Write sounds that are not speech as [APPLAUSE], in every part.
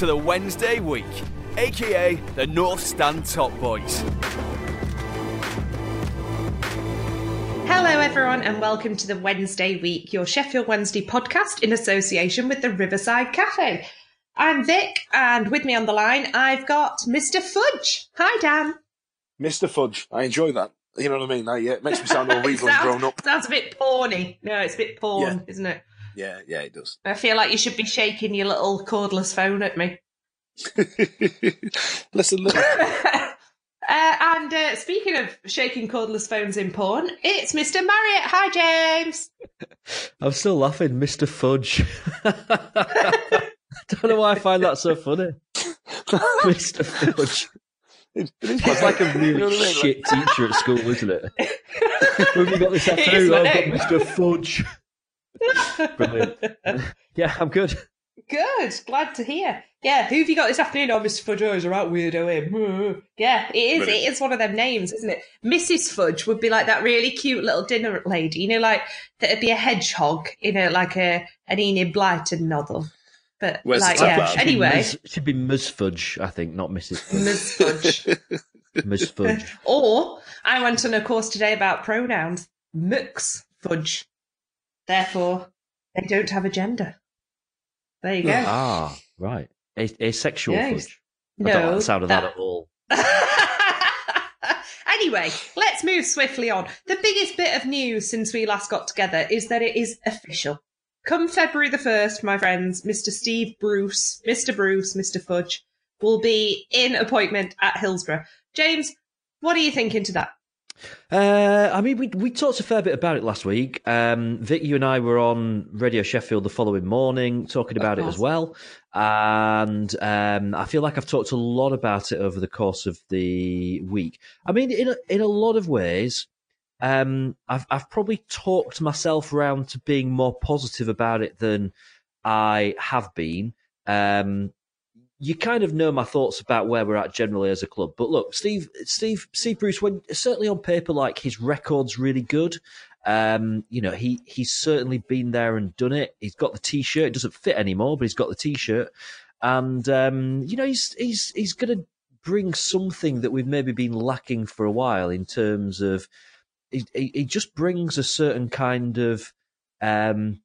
to the Wednesday week, aka the North Stand Top Boys. Hello, everyone, and welcome to the Wednesday Week, your Sheffield Wednesday podcast in association with the Riverside Cafe. I'm Vic, and with me on the line, I've got Mr. Fudge. Hi, Dan. Mr. Fudge. I enjoy that. You know what I mean? I, yeah, it makes me sound all regal and grown up. sounds a bit porny. No, it's a bit porn, Yeah. isn't it? Yeah, yeah, it does. I feel like you should be shaking your little cordless phone at me. [LAUGHS] Listen, look. [LAUGHS] uh, and uh, speaking of shaking cordless phones in porn, it's Mr. Marriott. Hi, James. [LAUGHS] I'm still laughing, Mr. Fudge. I don't know why I find that so funny. Mr. Fudge. It, it is It's like a You really know what I mean? Like- shit teacher at school, isn't it? We've got this afternoon? my I've got. Mr. Fudge. Brilliant. [LAUGHS] Yeah, I'm good. Good, glad to hear. Yeah, who have you got this afternoon? Oh, Mr. Fudge, oh, he's a right weirdo him. Yeah, it is. Brilliant. It is one of them names, isn't it? Mrs. Fudge would be like that really cute little dinner lady, you know, like that'd be a hedgehog in a like a an Enid Blyton novel. But Where's like, yeah. bar? Anyway, Ms. should be Ms. Fudge, I think, not Mrs. Fudge. Ms. Fudge. [LAUGHS] Ms. Fudge. [LAUGHS] or I went on a course today about pronouns. Mux Fudge. Therefore, they don't have a gender. There you go. Ah, right. A- asexual. Fudge. I don't like No, the sound of that, at all. [LAUGHS] anyway, let's move swiftly on. The biggest bit of news since we last got together is that it is official. Come February the 1st, my friends, Mr. Steve Bruce, Mr. Bruce, Mr. Fudge will be in appointment at Hillsborough. James, what are you thinking to that? Uh, I mean, we we talked a fair bit about it last week. Um, Vic, you and I were on Radio Sheffield the following morning talking about it as well, and um, I feel like I've talked a lot about it over the course of the week. I mean, in a, in a lot of ways, um, I've I've probably talked myself around to being more positive about it than I have been. Um, you kind of know my thoughts about where we're at generally as a club. But look, Steve, Steve, Steve Bruce, when certainly on paper, like his record's really good. Um, you know, he he's certainly been there and done it. He's got the t-shirt. It doesn't fit anymore, but he's got the t-shirt, and um, you know, he's he's he's going to bring something that we've maybe been lacking for a while in terms of. He, he he just brings a certain kind of um,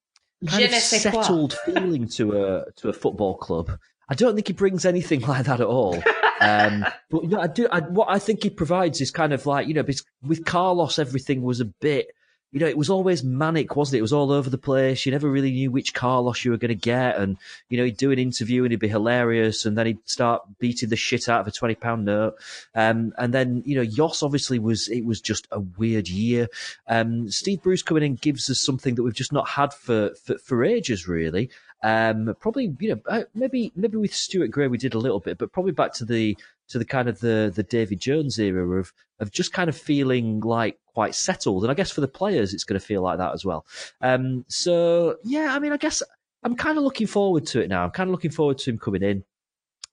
kind Je of ne sais quoi. settled feeling to a to a football club. I don't think he brings anything [LAUGHS] like that at all. Um, but you know, I do. I, what I think he provides is kind of like you know, with Carlos, everything was a bit. You know, it was always manic, wasn't it? It was all over the place. You never really knew which Carlos you were going to get, and you know, he'd do an interview and he'd be hilarious, and then he'd start beating the shit out of a twenty pound note. Um, and then you know, Jos obviously was. It was just a weird year. Um, Steve Bruce coming in gives us something that we've just not had for for, for ages, really. Um, probably, you know, uh, maybe maybe with Stuart Gray we did a little bit, but probably back to the to the kind of the the David Jones era of of just kind of feeling like quite settled, and I guess for the players it's going to feel like that as well. Um, so yeah, I mean, I guess I'm kind of looking forward to it now. I'm kind of looking forward to him coming in.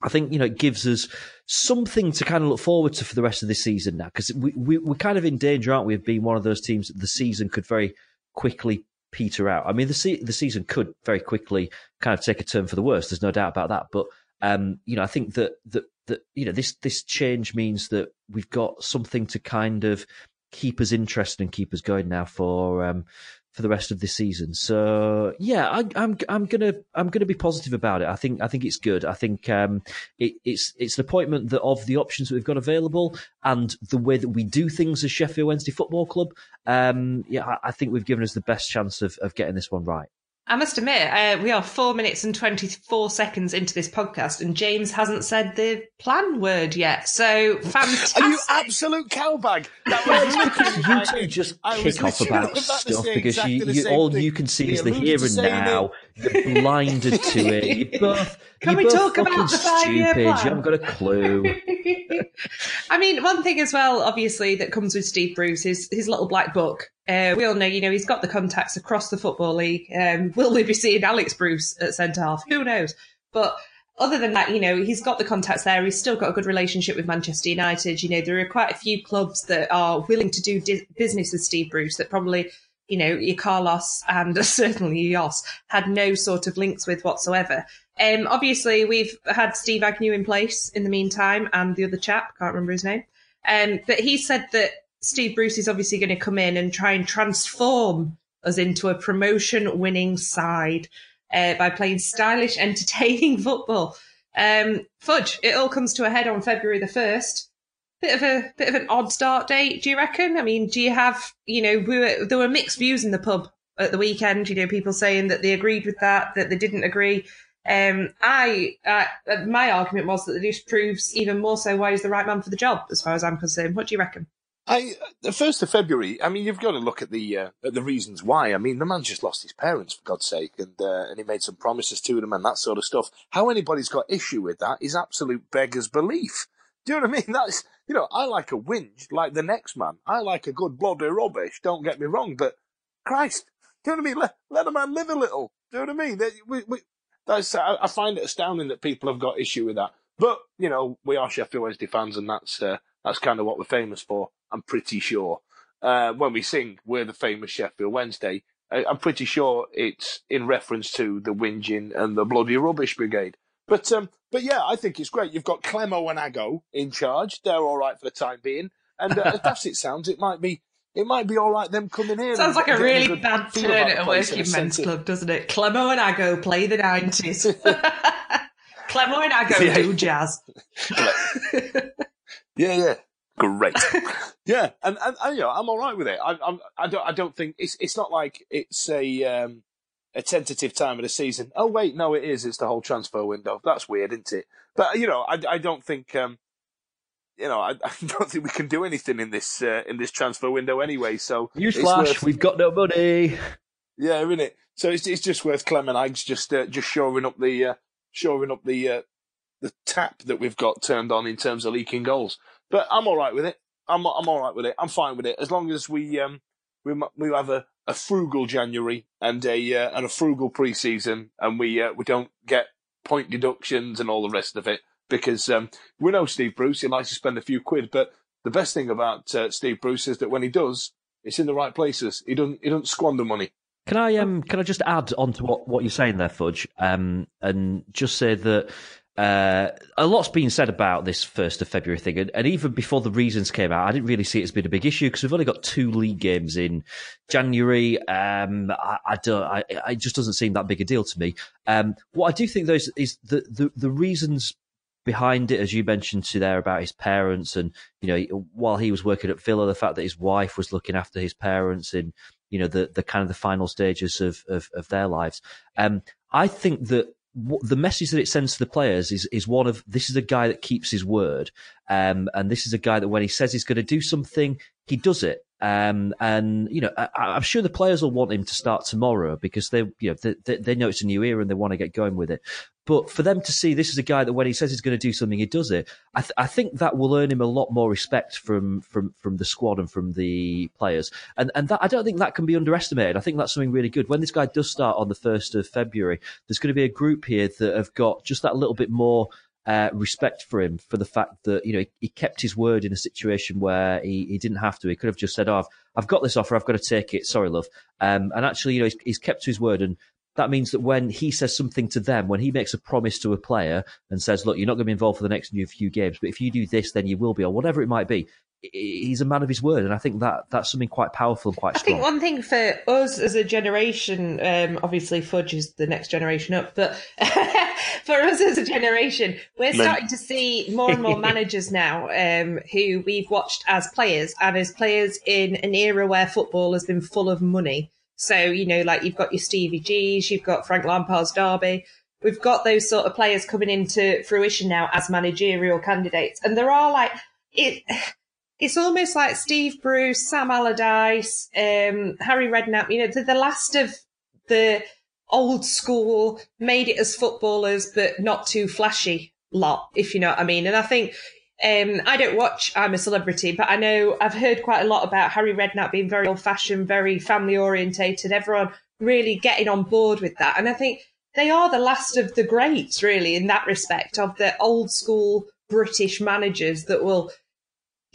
I think you know it gives us something to kind of look forward to for the rest of the season now because we, we we're kind of in danger, aren't we, of being one of those teams that the season could very quickly peter out. I mean, the se- the season could very quickly kind of take a turn for the worse. There's no doubt about that. But um, you know, I think that that that you know this this change means that we've got something to kind of keep us interested and keep us going now for um, for the rest of the season. So yeah, I, I'm I'm gonna I'm gonna be positive about it. I think I think it's good. I think um, it, it's it's an appointment that of the options that we've got available and the way that we do things as Sheffield Wednesday Football Club. Um, yeah, I, I think we've given us the best chance of of getting this one right. I must admit, uh, we are four minutes and 24 seconds into this podcast, and James hasn't said the plan word yet. So fantastic. Are you absolute cowbag? That was you two just kick off about [LAUGHS] stuff because you, you all thing. you can see is the here and now. [LAUGHS] It. You're blinded to it. You both. Can we talk about the five-year plan? You haven't got a clue. [LAUGHS] I mean, one thing as well, obviously, that comes with Steve Bruce is his little black book. Uh, we all know, you know, he's got the contacts across the football league. Um, [LAUGHS] will we be seeing Alex Bruce at centre half? Who knows? But other than that, you know, he's got the contacts there. He's still got a good relationship with Manchester United. You know, there are quite a few clubs that are willing to do di- business with Steve Bruce that probably, you know, your Carlos and [LAUGHS] certainly Jos had no sort of links with whatsoever. Um, obviously, we've had Steve Agnew in place in the meantime, and the other chap can't remember his name. Um, but he said that Steve Bruce is obviously going to come in and try and transform us into a promotion-winning side uh, by playing stylish, [LAUGHS] entertaining football. Um, fudge! It all comes to a head on February the first. Bit of a bit of an odd start date, do you reckon? I mean, do you have you know we were, there were mixed views in the pub at the weekend. You know, people saying that they agreed with that, that they didn't agree. Um, I, uh, my argument was that this proves even more so why he's the right man for the job, as far as I'm concerned. What do you reckon? I the first of February. I mean, you've got to look at the uh, at the reasons why. I mean, the man just lost his parents for God's sake, and uh, and he made some promises to them and that sort of stuff. How anybody's got issue with that is absolute beggar's belief. Do you know what I mean? [LAUGHS] That's you know, I like a whinge like the next man. I like a good bloody rubbish. Don't get me wrong, but Christ, do you know what I mean? Let, let a man live a little. Do you know what I mean? We, we, that's I, I find it astounding that people have got issue with that. But you know, we are Sheffield Wednesday fans, and that's uh, that's kind of what we're famous for. I'm pretty sure. Uh, when we sing, we're the famous Sheffield Wednesday. I, I'm pretty sure it's in reference to the whinging and the bloody rubbish brigade. But um, but yeah, I think it's great. You've got Clemmo and Ago in charge. They're all right for the time being. And uh, [LAUGHS] as it sounds, it might be it might be all right them coming in. Sounds like a really bad turn at a working men's club, doesn't it? Clemmo and Ago play the nineties. [LAUGHS] [LAUGHS] Clemmo and Ago yeah. do jazz. yeah, yeah. Great. yeah, and, and, and, you know, I'm all right with it. I, I'm, I don't, I don't think it's, it's not like it's a, um, a tentative time of the season. Oh wait, no, it is. It's the whole transfer window. That's weird, isn't it? But you know, I, I don't think, um, you know, I, [LAUGHS] I, don't think we can do anything in this uh, in this transfer window anyway. So newsflash, worth... we've got no money. Yeah, isn't it? So it's it's just worth Clement Eggs just uh, just shoring up the uh, shoring up the uh, the tap that we've got turned on in terms of leaking goals. But I'm all right with it. I'm I'm all right with it. I'm fine with it as long as we um we we have a, a frugal January and a uh, and a frugal preseason, and we uh, we don't get point deductions and all the rest of it because um, we know Steve Bruce, he likes to spend a few quid, but the best thing about uh, Steve Bruce is that when he does, it's in the right places. He doesn't he doesn't squander money. Can I um can I just add on to what, what you're saying there, Fudge, um, and just say that uh, a lot's been said about this first of February thing, and, and, even before the reasons came out, I didn't really see it as being a big issue because we've only got two league games in January. Um, I, I, don't, I, it just doesn't seem that big a deal to me. Um, what I do think though is, is the, the, the reasons behind it, as you mentioned to there about his parents, and you know, while he was working at Villa, the fact that his wife was looking after his parents in you know the the kind of the final stages of of, of their lives. Um, I think that the message that it sends to the players is is one of this is a guy that keeps his word, um, and this is a guy that when he says he's going to do something, he does it. Um, and you know, I, am sure the players will want him to start tomorrow because they, you know, they, they, know it's a new era and they want to get going with it. But for them to see this is a guy that when he says he's going to do something, he does it. I, th- I think that will earn him a lot more respect from from from the squad and from the players. And and that I don't think that can be underestimated. I think that's something really good. When this guy does start on the first of February, there's going to be a group here that have got just that little bit more uh, respect for him for the fact that you know he, he, kept his word in a situation where he, he didn't have to. He could have just said, "Oh, I've, I've got this offer. I've got to take it. Sorry, love." Um, and actually, you know, he's, he's kept to his word, and that means that when he says something to them, when he makes a promise to a player and says, "Look, you're not going to be involved for the next few games, but if you do this, then you will be," or whatever it might be, he's a man of his word, and I think that that's something quite powerful and quite. I think one thing for us as a generation, um, obviously Fudge is the next generation up, but [LAUGHS] for us as a generation, we're starting to see more and more [LAUGHS] managers now um, who we've watched as players and as players in an era where football has been full of money. So you know, like you've got your Stevie G's, you've got Frank Lampard's Derby. We've got those sort of players coming into fruition now as managerial candidates, and there are like it it's almost like Steve Bruce, Sam Allardyce, um, Harry Redknapp, you know, the last of the old school, made it as footballers, but not too flashy lot, if you know what I mean. And I think, um, I don't watch I'm a Celebrity, but I know I've heard quite a lot about Harry Redknapp being very old fashioned, very family orientated, everyone really getting on board with that. And I think they are the last of the greats, really, in that respect, of the old school British managers that will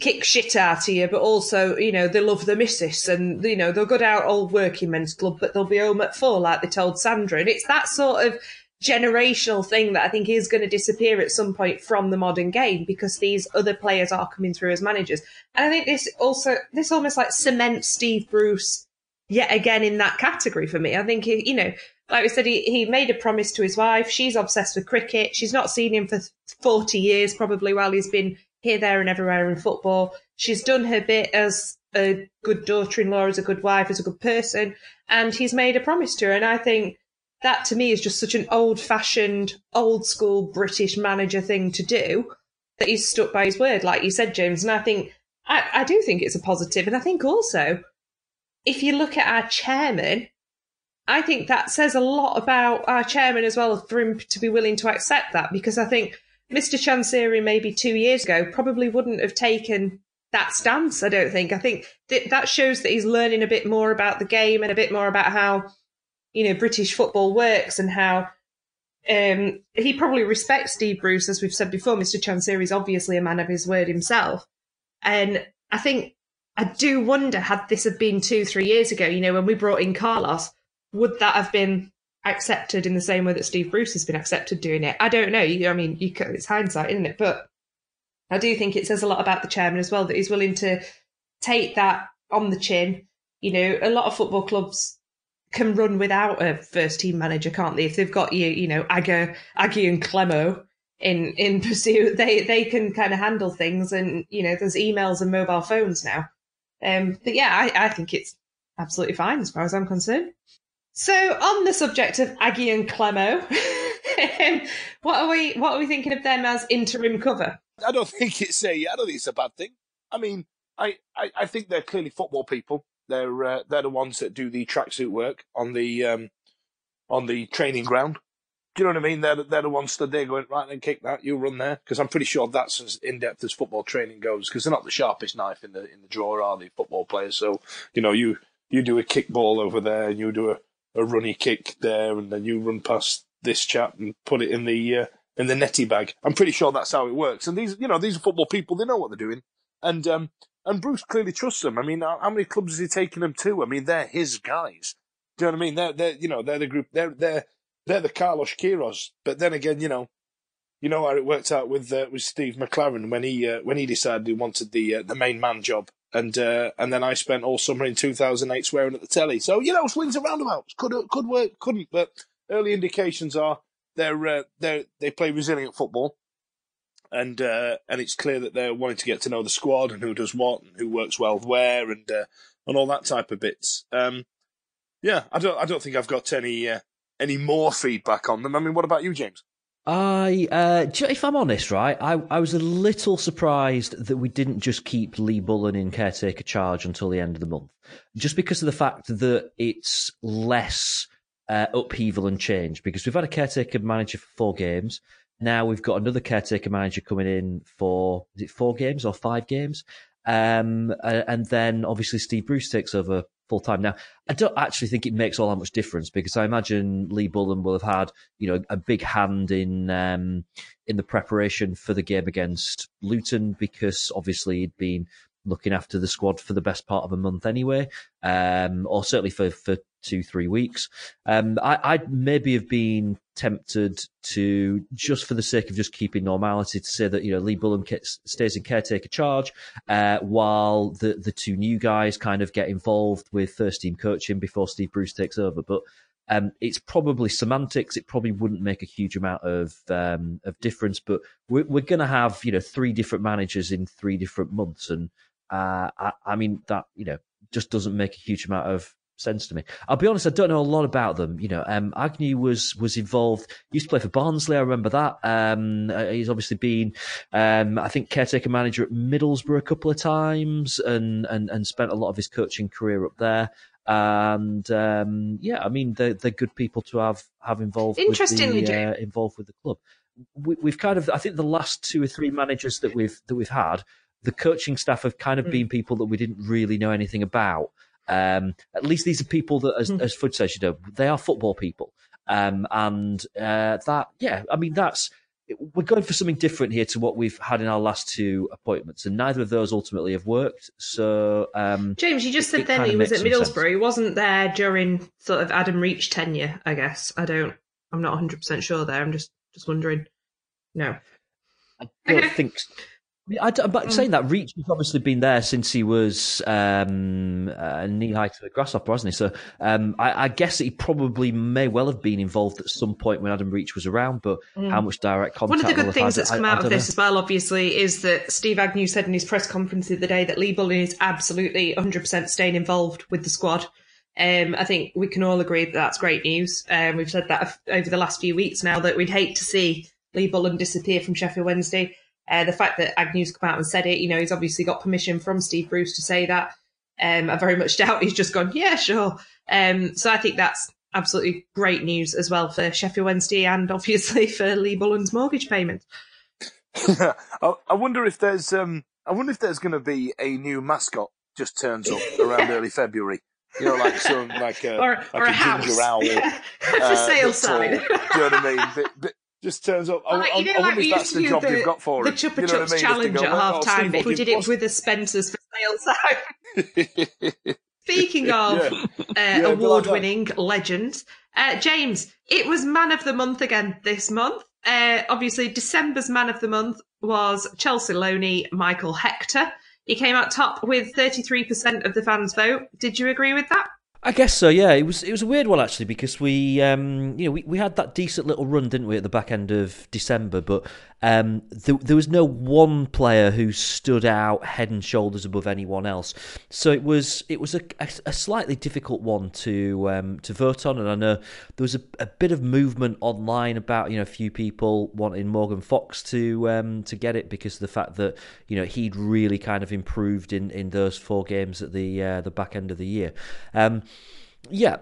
kick shit out of you, but also, you know, they love the missus and, you know, they'll go down old working men's club, but they'll be home at four, like they told Sandra. And it's that sort of generational thing that I think is going to disappear at some point from the modern game because these other players are coming through as managers. And I think this also, this almost like cements Steve Bruce yet again in that category for me. I think, you know, like we said, he, he made a promise to his wife. She's obsessed with cricket. She's not seen him for 40 years, probably while he's been here, there, and everywhere in football. She's done her bit as a good daughter in law, as a good wife, as a good person, and he's made a promise to her. And I think that to me is just such an old fashioned, old school British manager thing to do that he's stuck by his word, like you said, James. And I think, I, I do think it's a positive. And I think also, if you look at our chairman, I think that says a lot about our chairman as well for him to be willing to accept that because I think Mr. Chansiri maybe two years ago probably wouldn't have taken that stance. I don't think. I think that that shows that he's learning a bit more about the game and a bit more about how you know British football works and how um, he probably respects Steve Bruce, as we've said before. Mr. Chansiri is obviously a man of his word himself, and I think I do wonder had this have been two, three years ago, you know, when we brought in Carlos, would that have been accepted in the same way that Steve Bruce has been accepted doing it. I don't know. I mean, you it's hindsight, isn't it? But I do think it says a lot about the chairman as well that he's willing to take that on the chin. You know, a lot of football clubs can run without a first team manager, can't they? If they've got you, you know, Agger, Aggy and Clemmo in in [LAUGHS] pursuit, they they can kind of handle things. And you know, there's emails and mobile phones now. Um, but yeah, I, I think it's absolutely fine as far as I'm concerned. So, on the subject of Aggy and Clemmo, [LAUGHS] what are we what are we thinking of them as interim cover? I don't think it's a I don't think it's a bad thing. I mean, I, I, I think they're clearly football people. They're uh, they're the ones that do the tracksuit work on the um, on the training ground. Do you know what I mean? They're they're the ones stood there going right and kick that you run there because I'm pretty sure that's as in depth as football training goes because they're not the sharpest knife in the in the drawer are they football players? So you know you you do a kick ball over there and you do a a runny kick there, and then you run past this chap and put it in the uh, in the netty bag. I'm pretty sure that's how it works. And these, you know, these are football people; they know what they're doing. And um, and Bruce clearly trusts them. I mean, how many clubs is he taking them to? I mean, they're his guys. Do you know what I mean? They're they're you know they're the group. They're they're they're the Carlos Queiroz. But then again, you know, you know how it worked out with uh, with Steve McClaren when he uh, when he decided he wanted the uh, the main man job and uh, and then I spent all summer in 2008 swearing at the telly. So you know, swings and roundabouts could could work, couldn't. But early indications are they're uh, they they play resilient football, and uh, and it's clear that they're wanting to get to know the squad and who does what and who works well where and uh, and all that type of bits. Um, yeah, I don't I don't think I've got any uh, any more feedback on them. I mean, what about you, James? I, uh, if I'm honest, right, I, I was a little surprised that we didn't just keep Lee Bullen in caretaker charge until the end of the month, just because of the fact that it's less uh, upheaval and change. Because we've had a caretaker manager for four games. Now we've got another caretaker manager coming in for is it four games or five games? Um, and then obviously Steve Bruce takes over full time. Now, I don't actually think it makes all that much difference because I imagine Lee Bullen will have had, you know, a big hand in um, in the preparation for the game against Luton because obviously he'd been looking after the squad for the best part of a month anyway, um, or certainly for, for two, three weeks. Um, I, I'd maybe have been tempted to, just for the sake of just keeping normality, to say that, you know, Lee Bullen stays in caretaker charge, uh, while the, the two new guys kind of get involved with first team coaching before Steve Bruce takes over. But um, it's probably semantics. It probably wouldn't make a huge amount of um, of difference, but we're, we're going to have you know three different managers in three different months, and uh, I, I, mean, that, you know, just doesn't make a huge amount of sense to me. I'll be honest, I don't know a lot about them. You know, um, Agnew was was involved. Used to play for Barnsley. I remember that. Um, uh, he's obviously been, um, I think, caretaker manager at Middlesbrough a couple of times, and and and spent a lot of his coaching career up there. And um, yeah, I mean, they're they're good people to have have involved. Interestingly, with the, uh, involved with the club. We, we've kind of, I think, the last two or three managers that we've that we've had the coaching staff have kind of mm. been people that we didn't really know anything about. Um, at least these are people that, as, mm. as Fudge says, you know, they are football people. Um, and uh, that, yeah, I mean, that's we're going for something different here to what we've had in our last two appointments, and neither of those ultimately have worked. So, um, James, you just it, said then he was at Middlesbrough. He wasn't there during sort of Adam Reach tenure, I guess. I don't. I'm not 100 percent sure there. I'm just just wondering. No, I don't okay. think. I, but mm. saying that, Reach has obviously been there since he was um, uh, knee high to a grasshopper, hasn't he? So um, I, I, guess he probably may well have been involved at some point when Adam Reach was around, but mm. how much direct contact? One of the good things that's come I, out of this know. as well, obviously, is that Steve Agnew said in his press conference the other day that Lee Bullen is absolutely 100% staying involved with the squad. Um, I think we can all agree that that's great news. Um, we've said that over the last few weeks now that we'd hate to see Lee Bullen disappear from Sheffield Wednesday. Uh, the fact that Agnew's come out and said it, you know, he's obviously got permission from Steve Bruce to say that. Um, I very much [LAUGHS] doubt he's just gone, yeah, sure. Um, so I think that's absolutely great news as well for Sheffield Wednesday and obviously [LAUGHS] for Lee Bullen's mortgage payment. [LAUGHS] I wonder if there's, um, I wonder if there's going to be a new mascot just turns up around early February. You know, like some like a or, like or a, a ginger owl yeah. for uh, sale sign. do you know what I mean? Bit, bit, just turns up. Well, I, you know, I, wonder if that's the job the, you've got for the Chupa Chups you know I mean? challenge go, at half oh, time. If we did it with the Spencers for sales [LAUGHS] Speaking of yeah. Uh, yeah, award-winning like legends, uh, James, it was Man of the Month again this month. Uh, obviously, December's Man of the Month was Chelsea Loney Michael Hector. He came out top with 33% of the fans' vote. Did you agree with that? I guess so. Yeah, it was it was a weird one actually because we um, you know we, we had that decent little run, didn't we, at the back end of December? But um, there, there was no one player who stood out head and shoulders above anyone else. So it was it was a, a, a slightly difficult one to um, to vote on, and I know there was a, a, bit of movement online about you know a few people wanting Morgan Fox to um, to get it because of the fact that you know he'd really kind of improved in, in those four games at the uh, the back end of the year. Um, yeah,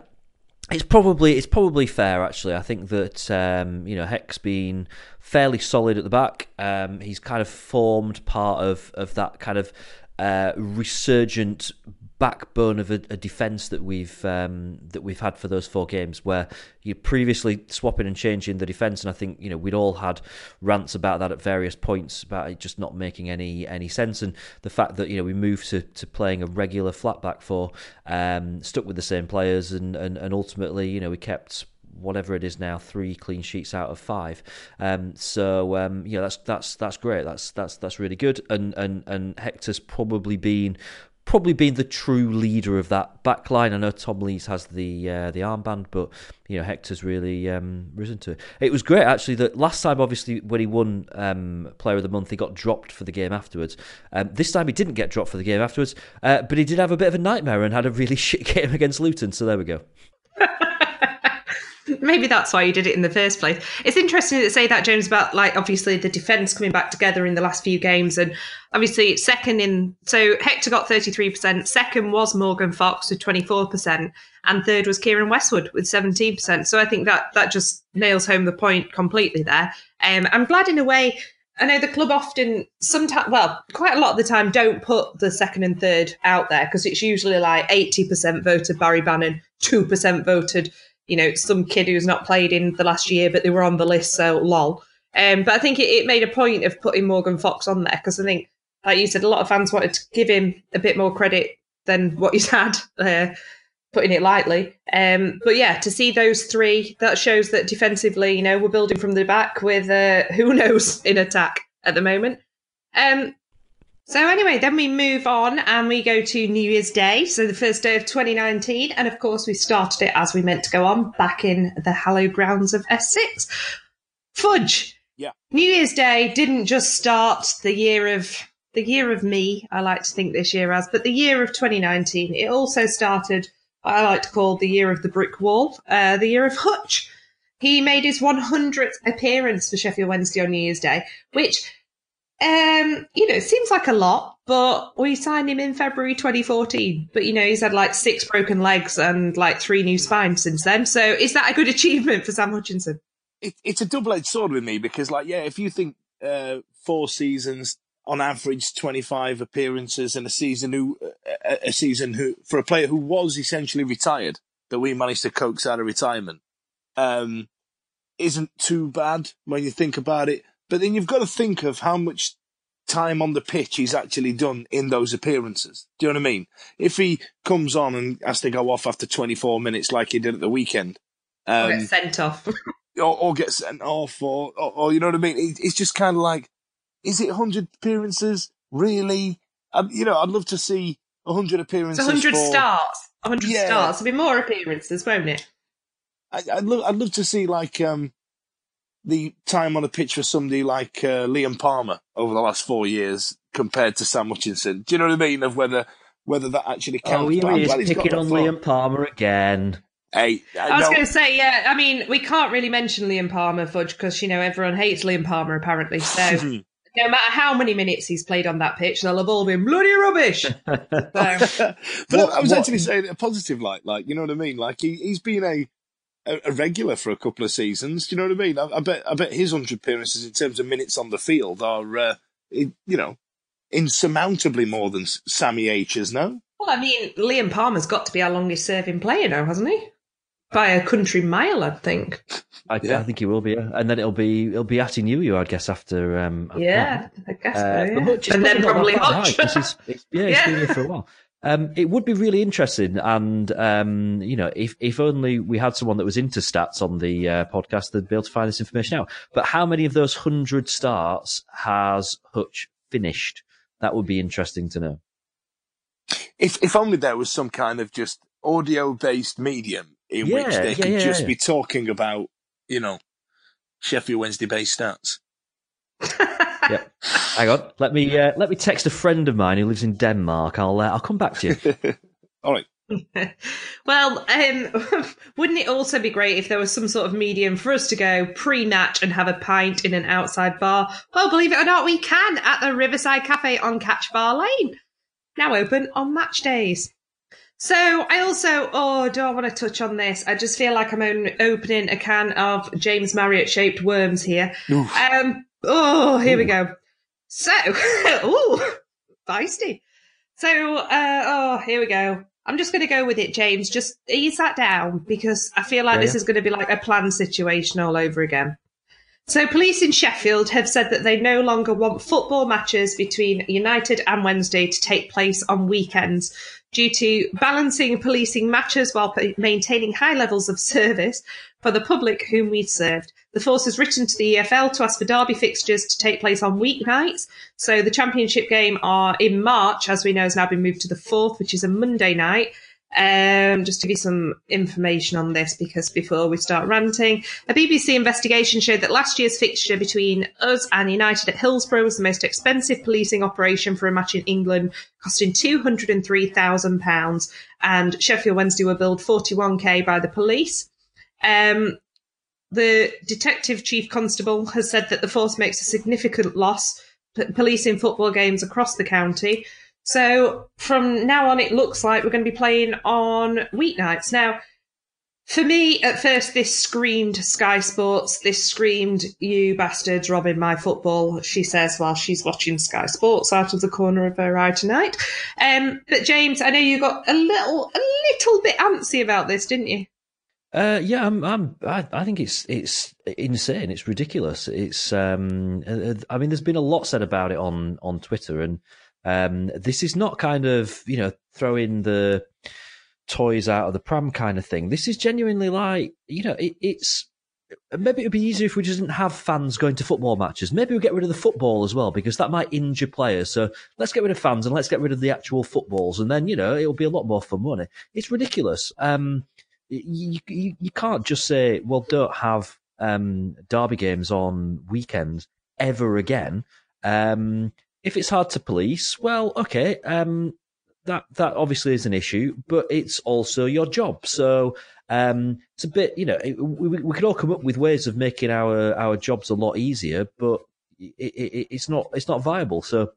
it's probably it's probably fair actually. I think that um, you know Heck's been fairly solid at the back. Um, he's kind of formed part of of that kind of uh, resurgent backbone of a, a defence that we've um, that we've had for those four games, where you're previously swapping and changing the defence, and I think you know we'd all had rants about that at various points about it just not making any any sense, and the fact that you know we moved to, to playing a regular flat back four, um, stuck with the same players, and, and and ultimately you know we kept whatever it is now, three clean sheets out of five. Um, so um, yeah, that's that's that's great. That's that's that's really good. And and and Hector's probably been probably been the true leader of that back line. I know Tom Lees has the uh, the armband, but you know Hector's really um, risen to it. It was great actually. That last time, obviously, when he won um, Player of the Month, he got dropped for the game afterwards. Um, this time, he didn't get dropped for the game afterwards, uh, but he did have a bit of a nightmare and had a really [LAUGHS] shit game against Luton. So there we go. [LAUGHS] Maybe that's why you did it in the first place. It's interesting to say that, James, about like obviously the defence coming back together in the last few games. And obviously, second in, so Hector got 33%, second was Morgan Fox with 24%, and third was Keiren Westwood with 17%. So I think that that just nails home the point completely there. Um, I'm glad in a way. I know the club often, sometimes, well, quite a lot of the time, don't put the second and third out there because it's usually like 80% voted Barry Bannan, 2% voted, you know, some kid who's not played in the last year, but they were on the list, so lol. Um, but I think it, it made a point of putting Morgan Fox on there because I think, like you said, a lot of fans wanted to give him a bit more credit than what he's [LAUGHS] had. Uh, putting it lightly. Um, but yeah, to see those three, that shows that defensively, you know, we're building from the back with uh, who [LAUGHS] knows in attack at the moment. Um, so anyway, then we move on and we go to New Year's Day, so the first day of 2019, and of course we started it as we meant to go on back in the hallowed grounds of S6. Fudge. Yeah. New Year's Day didn't just start the year of the year of me, I like to think this year as, but the year of 2019. It also started I like to call the year of the brick wall, uh, the year of Hutch. He made his 100th appearance for Sheffield Wednesday on New Year's Day, which, um, you know, it seems like a lot, but we signed him in February 2014. But, you know, he's had like six broken legs and like three new spines since then. So is that a good [LAUGHS] achievement for Sam Hutchinson? It, it's a double edged sword with me because, like, yeah, if you think uh, four seasons, on average 25 appearances in a season who a, a season who for a player who was essentially retired that we managed to coax out of retirement um, isn't too bad when you think about it. But then you've got to think of how much time on the pitch he's actually done in those appearances. Do you know what I mean? If he comes on and has to go off after 24 minutes like he did at the weekend, um, or get sent off, [LAUGHS] or, or, get sent off, or, or, or you know what I mean? It, it's just kind of like is it 100 appearances? Really? Um, you know, I'd love to see 100 appearances. It's 100 for, starts. 100 yeah. starts. There'll be more appearances, won't it? I, would love, I'd love to see like um, the time on the pitch for somebody like uh, Liam Palmer over the last four years compared to Sam Hutchinson. Do you know what I mean? Of whether whether that actually counts. Oh, here he is picking on Liam Palmer again. Hey, I, I was going to say, yeah. I mean, we can't really mention Liam Palmer, Fudge, because you know everyone hates Liam Palmer apparently. So [LAUGHS] no matter how many minutes he's played on that pitch, they'll have all been bloody rubbish. [LAUGHS] so, [LAUGHS] but what, I was what, actually saying a positive light, like you know what I mean. Like he, he's been a, a, regular for a couple of seasons. Do you know what I mean? I, I bet I bet his hundred appearances in terms of minutes on the field are, uh, you know, insurmountably more than Sammy H's. now. Well, I mean, Liam Palmer's got to be our longest serving player now, hasn't he? by a country mile, I'd think. I, yeah. I, think he will be, yeah. and then it'll be it'll be Atdhe Nuhiu, I guess, after. Um, yeah, I guess. Uh, so, yeah. and then probably Hutch. He's, he's, yeah, he's been here for a while. Um, it would be really interesting, and um, you know, if if only we had someone that was into stats on the uh, podcast, they'd be able to find this information out. But how many of those hundred starts has Hutch finished? That would be interesting to know. If if only there was some kind of just audio based medium in yeah, which they yeah, could yeah, just be talking about, you know, Sheffield Wednesday based stats. Yeah. Hang on. Let me uh, let me text a friend of mine who lives in Denmark. I'll uh, I'll come back to you. [LAUGHS] All right. [LAUGHS] well, um, [LAUGHS] wouldn't it also be great if there was some sort of medium for us to go pre-natch and have a pint in an outside bar? Well, believe it or not, we can at the Riverside Cafe on Catchbar Lane. Now open on match days. So I also, oh, do I want to touch on this? I just feel like I'm opening a can of James Marriott shaped worms here. Um, oh, here Ooh. we go. So, [LAUGHS] oh, feisty. So, uh, oh, here we go. I'm just going to go with it, James. Just ease that down because I feel like yeah, this yeah. is going to be like a planned situation all over again. So, police in Sheffield have said that they no longer want football matches between United and Wednesday to take place on weekends due to balancing policing matches while maintaining high levels of service for the public whom we served. The force has written to the EFL to ask for derby fixtures to take place on weeknights. So the championship game are in March, as we know, has now been moved to the 4th, which is a Monday night. Um, just to give you some information on this, because before we start ranting, a BBC investigation showed that last year's fixture between us and United at Hillsborough was the most expensive policing operation for a match in England, costing £203,000. And Sheffield Wednesday were billed 41k by the police. Um, the detective chief constable has said that the force makes a significant loss p- policing football games across the county. So from now on, it looks like we're going to be playing on weeknights. Now, For me, at first, this screamed Sky Sports. This screamed, you bastards robbing my football, she says while she's watching Sky Sports out of the corner of her eye tonight. Um, but James, I know you got a little, a little bit antsy about this, didn't you? Uh, yeah, I'm, I'm, I, I think it's it's insane. It's ridiculous. It's um, uh, I mean, there's been a lot said about it on on Twitter, and um, this is not kind of you know throwing the toys out of the pram kind of thing. This is genuinely like you know it, it's maybe it'd be easier if we just didn't have fans going to football matches. Maybe we'll get rid of the football as well because that might injure players. So let's get rid of fans and let's get rid of the actual footballs, and then you know it'll be a lot more fun, won't it? It's ridiculous. Um, you, you, you can't just say, well, don't have um, derby games on weekends ever again. Um, if it's hard to police, well, okay, um, that that obviously is an issue, but it's also your job. So um, it's a bit, you know, it, we, we could all come up with ways of making our our jobs a lot easier, but it, it, it's not it's not viable. So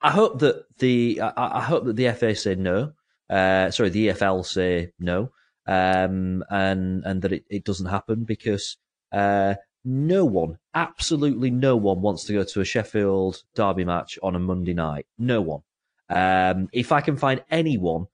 I hope that the I, I hope that the FA say no. Uh, sorry, the EFL say no um, and and that it, it doesn't happen because uh, no one, absolutely no one, wants to go to a Sheffield Derby match on a Monday night. No one. Um, if I can find anyone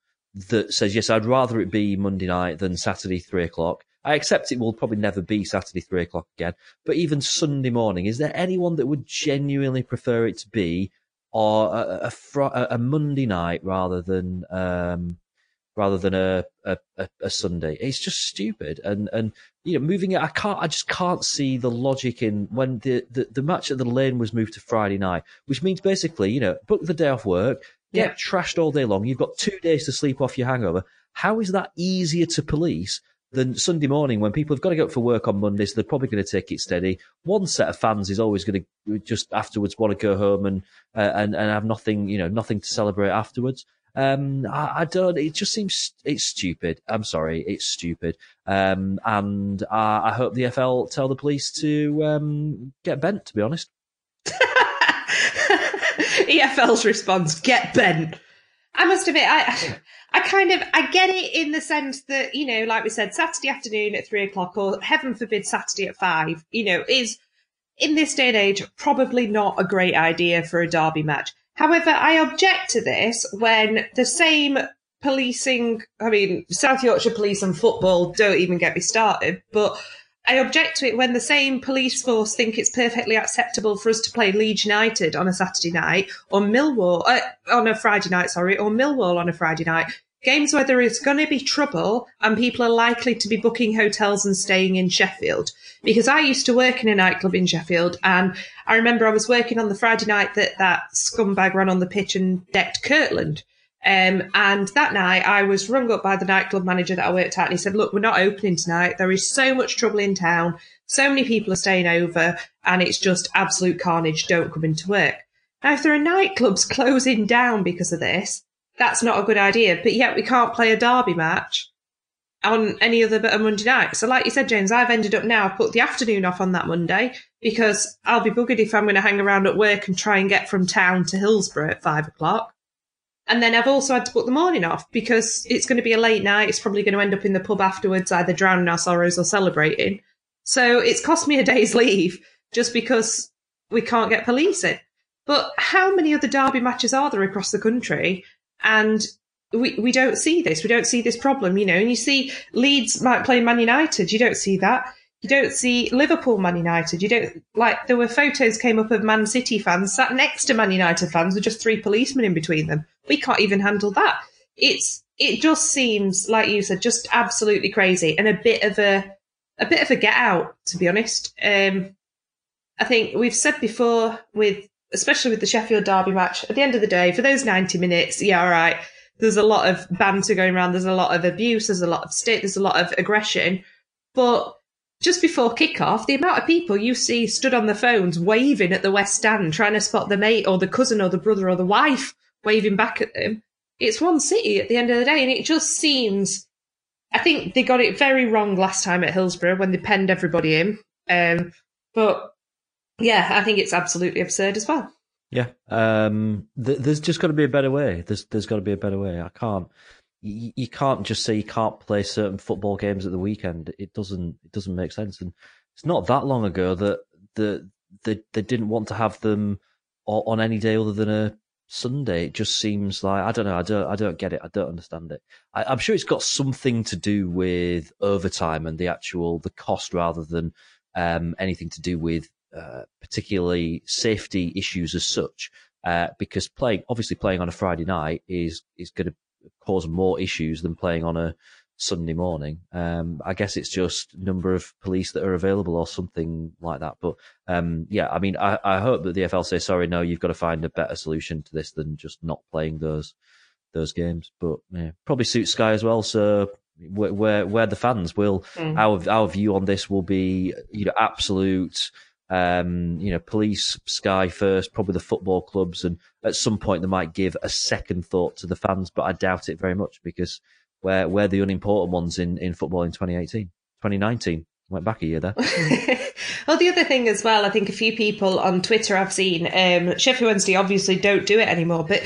that says yes, I'd rather it be Monday night than Saturday three o'clock. I accept it will probably never be Saturday three o'clock again, but even Sunday morning, is there anyone that would genuinely prefer it to be or a, a, a, a Monday night rather than um, rather than a, a, a, Sunday. It's just stupid. And, and, you know, moving it, I can't, I just can't see the logic in when the, the, the match at the lane was moved to Friday night, which means basically, you know, book the day off work, get yeah. trashed all day long. You've got two days to sleep off your hangover. How is that easier to police than Sunday morning when people have got to go up for work on Monday, so they're probably going to take it steady. One set of fans is always going to just afterwards want to go home and uh, and and have nothing, you know, nothing to celebrate afterwards. Um, I, I, don't. It just seems it's stupid. I'm sorry, it's stupid. Um, and I, I hope the FL tell the police to um, get bent. To be honest. [LAUGHS] EFL's response: get bent. I must admit, I, I kind of, I get it in the sense that you know, like we said, Saturday afternoon at three o'clock, or heaven forbid, Saturday at five. You know, is in this day and age probably not a great idea for a derby match. However, I object to this when the same policing, I mean, South Yorkshire Police and football don't even get me started, but I object to it when the same police force think it's perfectly acceptable for us to play Leeds United on a Saturday night or Millwall uh, on a Friday night, sorry, or Millwall on a Friday night games where there is going to be trouble and people are likely to be booking hotels and staying in Sheffield. Because I used to work in a nightclub in Sheffield and I remember I was working on the Friday night that that scumbag ran on the pitch and decked Kirkland. Um, and that night I was rung up by the nightclub manager that I worked at and he said, look, we're not opening tonight. There is so much trouble in town. So many people are staying over and it's just absolute carnage. Don't come into work. Now, if there are nightclubs [LAUGHS] closing down because of this, that's not a good idea. But yet we can't play a derby match on any other but a Monday night. So like you said, James, I've ended up now, I've put the afternoon off on that Monday because I'll be buggered if I'm going to hang around at work and try and get from town to Hillsborough at five o'clock. And then I've also had to put the morning off because it's going to be a late night. It's probably going to end up in the pub afterwards, either drowning our sorrows or celebrating. So it's cost me a day's [LAUGHS] leave just because we can't get police in. But how many other derby matches are there across the country and we, we don't see this. We don't see this problem, you know. And you see Leeds might play Man United. You don't see that. You don't see Liverpool Man United. You don't like there were photos came up of Man City fans sat next to Man United fans with just three policemen in between them. We can't even handle that. It's it just seems like you said, just absolutely crazy and a bit of a a bit of a get out, to be honest. Um, I think we've said before with especially with the Sheffield Derby match, at the end of the day, for those 90 minutes, yeah, all right, there's a lot of banter going around, there's a lot of abuse, there's a lot of stick, there's a lot of aggression. But just before kickoff, the amount of people you see stood on the phones waving at the West Stand, trying to spot the mate or the cousin or the brother or the wife waving back at them. It's one city at the end of the day, and it just seems. I think they got it very wrong last time at Hillsborough when they penned everybody in. Um, but yeah, I think it's absolutely absurd as well. Yeah, um, th- there's just got to be a better way. There's there's got to be a better way. I can't. you, can't just say you can't play certain football games at the weekend. It doesn't it doesn't make sense. And it's not that long ago that the they, they didn't want to have them on any day other than a Sunday. It just seems like I don't know. I don't. I don't get it. I don't understand it. I, am sure it's got something to do with overtime and the actual the cost rather than um, anything to do with uh, particularly safety issues as such. Uh, because playing obviously playing on a Friday night is is going to cause more issues than playing on a Sunday morning. Um, I guess it's just number of police that are available or something like that. But um, yeah, I mean, I, I hope that the FL say sorry. No, you've got to find a better solution to this than just not playing those those games. But yeah, probably suits Sky as well. So where where the fans will mm. our our view on this will be you know absolute um, you know, police, Sky first, probably the football clubs, and at some point they might give a second thought to the fans, but I doubt it very much because we're, we're the unimportant ones in, in football in 2018, 2019. Went back a year there. [LAUGHS] well, the other thing as well, I think a few people on Twitter I've seen, um, Sheffield Wednesday obviously don't do it anymore, but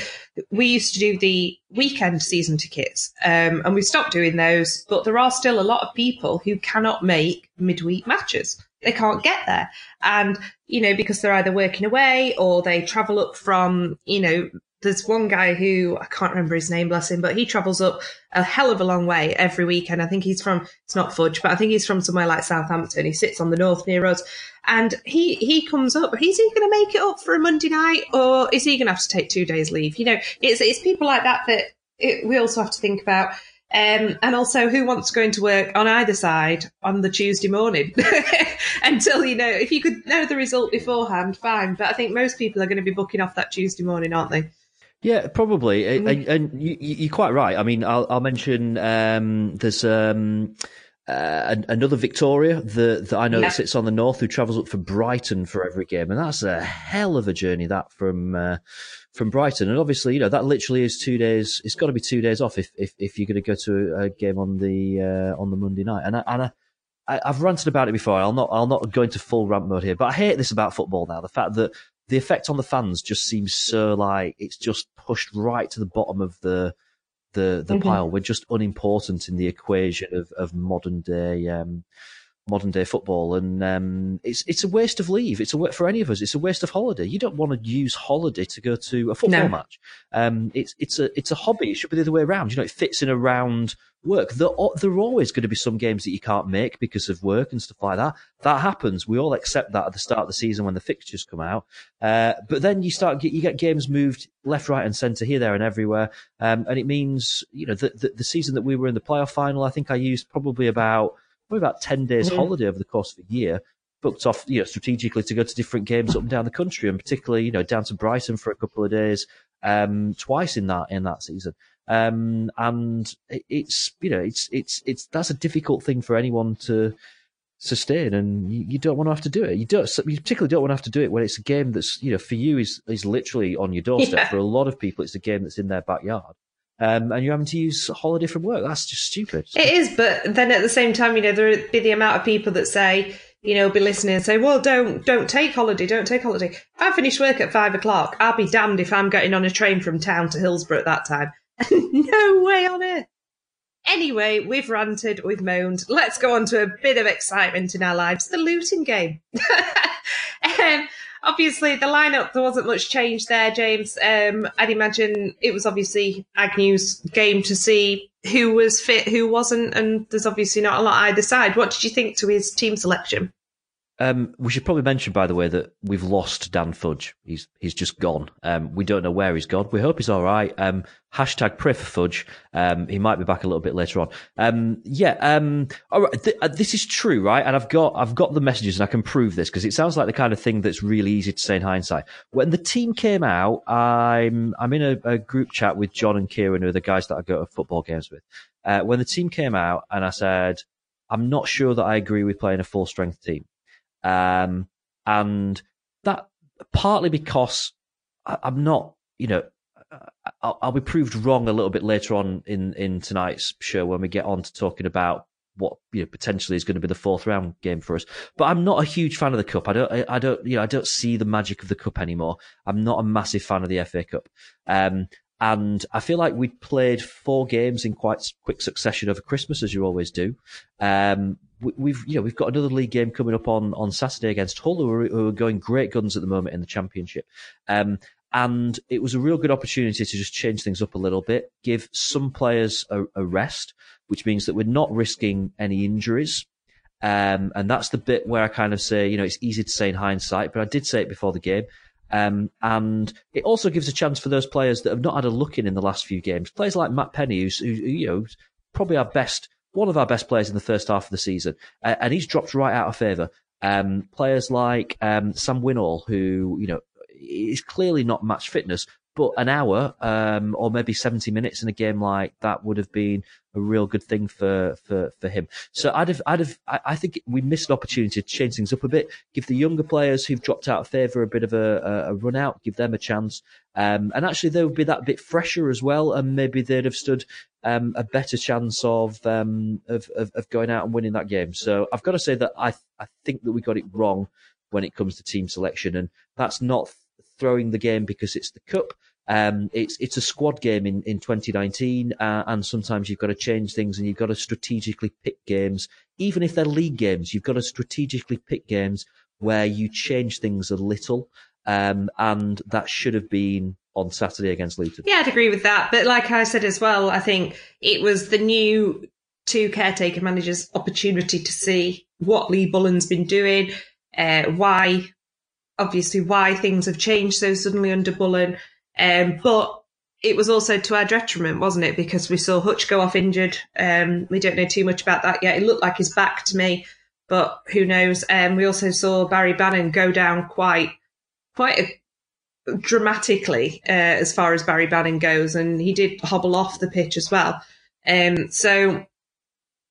we used to do the weekend season tickets, um, and we stopped doing those. But there are still a lot of people who cannot make midweek matches. They can't get there. And, you know, because they're either working away or they travel up from, you know, there's one guy who I can't remember his name, bless him, but he travels up a hell of a long way every weekend. I think he's from it's not Fudge, but I think he's from somewhere like Southampton. He sits on the north near us, and he he comes up. Is he going to make it up for a Monday night, or is he going to have to take two days leave? You know, it's it's people like that that it, we also have to think about. Um, and also, who wants to go into work on either side on the Tuesday morning [LAUGHS] until you know if you could know the result beforehand, fine. But I think most people are going to be booking off that Tuesday morning, aren't they? Yeah, probably, mm-hmm. and, and you, are quite right. I mean, I'll, I'll mention um, there's um, uh, another Victoria that, that I know yeah. that sits on the north who travels up for Brighton for every game, and that's a hell of a journey that from uh, from Brighton. And obviously, you know that literally is two days. It's got to be two days off if if, if you're going to go to a game on the uh, on the Monday night. And I, and I, I, have ranted about it before. I'll not I'll not go into full rant mode here, but I hate this about football now. The fact that the effect on the fans just seems so like it's just pushed right to the bottom of the the the mm-hmm. pile. We're just unimportant in the equation of of modern day um, modern day football, and um, it's it's a waste of leave. It's a for any of us. It's a waste of holiday. You don't want to use holiday to go to a football no. match. Um, it's it's a it's a hobby. It should be the other way around. You know, it fits in around work. There, there are always going to be some games that you can't make because of work and stuff like that. That happens. We all accept that at the start of the season when the fixtures come out. Uh, but then you start you get games moved left, right, and centre here, there, and everywhere. Um, and it means you know the, the the season that we were in the playoff final. I think I used probably about probably about 10 days mm-hmm. holiday over the course of a year, booked off, you know, strategically to go to different games up and down the country and particularly, you know, down to Brighton for a couple of days, um, twice in that, in that season. Um, and it's, you know, it's, it's, it's, that's a difficult thing for anyone to sustain and you, you don't want to have to do it. You don't, you particularly don't want to have to do it when it's a game that's, you know, for you is, is literally on your doorstep. Yeah. For a lot of people, it's a game that's in their backyard um, and you're having to use holiday from work. That's just stupid. It is, but then at the same time, you know, there would be the amount of people that say, you know, be listening and say, well, don't, don't take holiday, don't take holiday. If I finish work at five o'clock, I'll be damned if I'm getting on a train from town to Hillsborough at that time. [LAUGHS] no way on earth. Anyway, we've ranted, we've moaned. Let's go on to a bit of excitement in our lives. The Luton game. [LAUGHS] um, obviously the lineup there wasn't much change there, James. Um, I'd imagine it was obviously Agnew's game to see who was fit, who wasn't, and there's obviously not a lot either side. What did you think to his team selection? Um, we should probably mention, by the way, that we've lost Dan Fudge. He's he's just gone. Um, we don't know where he's gone. We hope he's all right. Um, hashtag pray for Fudge. Um, he might be back a little bit later on. Um, yeah. Um, all right. Th- uh, this is true, right? And I've got I've got the messages, and I can prove this because it sounds like the kind of thing that's really easy to say in hindsight. When the team came out, I'm I'm in a, a group chat with John and Kieran, who are the guys that I go to football games with. Uh, when the team came out, and I said, I'm not sure that I agree with playing a full strength team. Um, and that partly because I, am not, you know, I'll, I'll, be proved wrong a little bit later on in, in tonight's show when we get on to talking about what you know, potentially is going to be the fourth round game for us. But I'm not a huge fan of the cup. I don't, I, I don't, you know, I don't see the magic of the cup anymore. I'm not a massive fan of the FA Cup. Um, and I feel like we played four games in quite quick succession over Christmas, as you always do. Um, we, have you know we've got another league game coming up on on Saturday against Hull, who are, who are going great guns at the moment in the Championship. Um, and it was a real good opportunity to just change things up a little bit, give some players a, a rest, which means that we're not risking any injuries. Um, and that's the bit where I kind of say, you know, it's easy to say in hindsight, but I did say it before the game. Um, and it also gives a chance for those players that have not had a look in in the last few games. Players like Matt Penney, who's, who, you know, probably our best, one of our best players in the first half of the season, uh, and he's dropped right out of favour. Um, players like um, Sam Winnall, who you know is clearly not match fitness, but an hour um, or maybe 70 minutes in a game like that would have been a real good thing for, for, for him. So I'd have, I'd have, I think we missed an opportunity to change things up a bit, give the younger players who've dropped out of favour a bit of a, a, run out, give them a chance. Um, and actually they would be that bit fresher as well. And maybe they'd have stood, um, a better chance of, um, of, of, of going out and winning that game. So I've got to say that I, I think that we got it wrong when it comes to team selection. And that's not throwing the game because it's the cup. Um, it's it's a squad game in in 2019, uh, and sometimes you've got to change things and you've got to strategically pick games, even if they're league games. You've got to strategically pick games where you change things a little, um, and that should have been on Saturday against Luton. Yeah, I'd agree with that. But like I said as well, I think it was the new two caretaker managers' opportunity to see what Lee Bullen's been doing, uh, why obviously why things have changed so suddenly under Bullen. Um, but it was also to our detriment, wasn't it? Because we saw Hutch go off injured. Um, we don't know too much about that yet. It looked like his back to me, but who knows? Um, we also saw Barry Bannan go down quite, quite a, dramatically uh, as far as Barry Bannan goes, and he did hobble off the pitch as well. Um, so,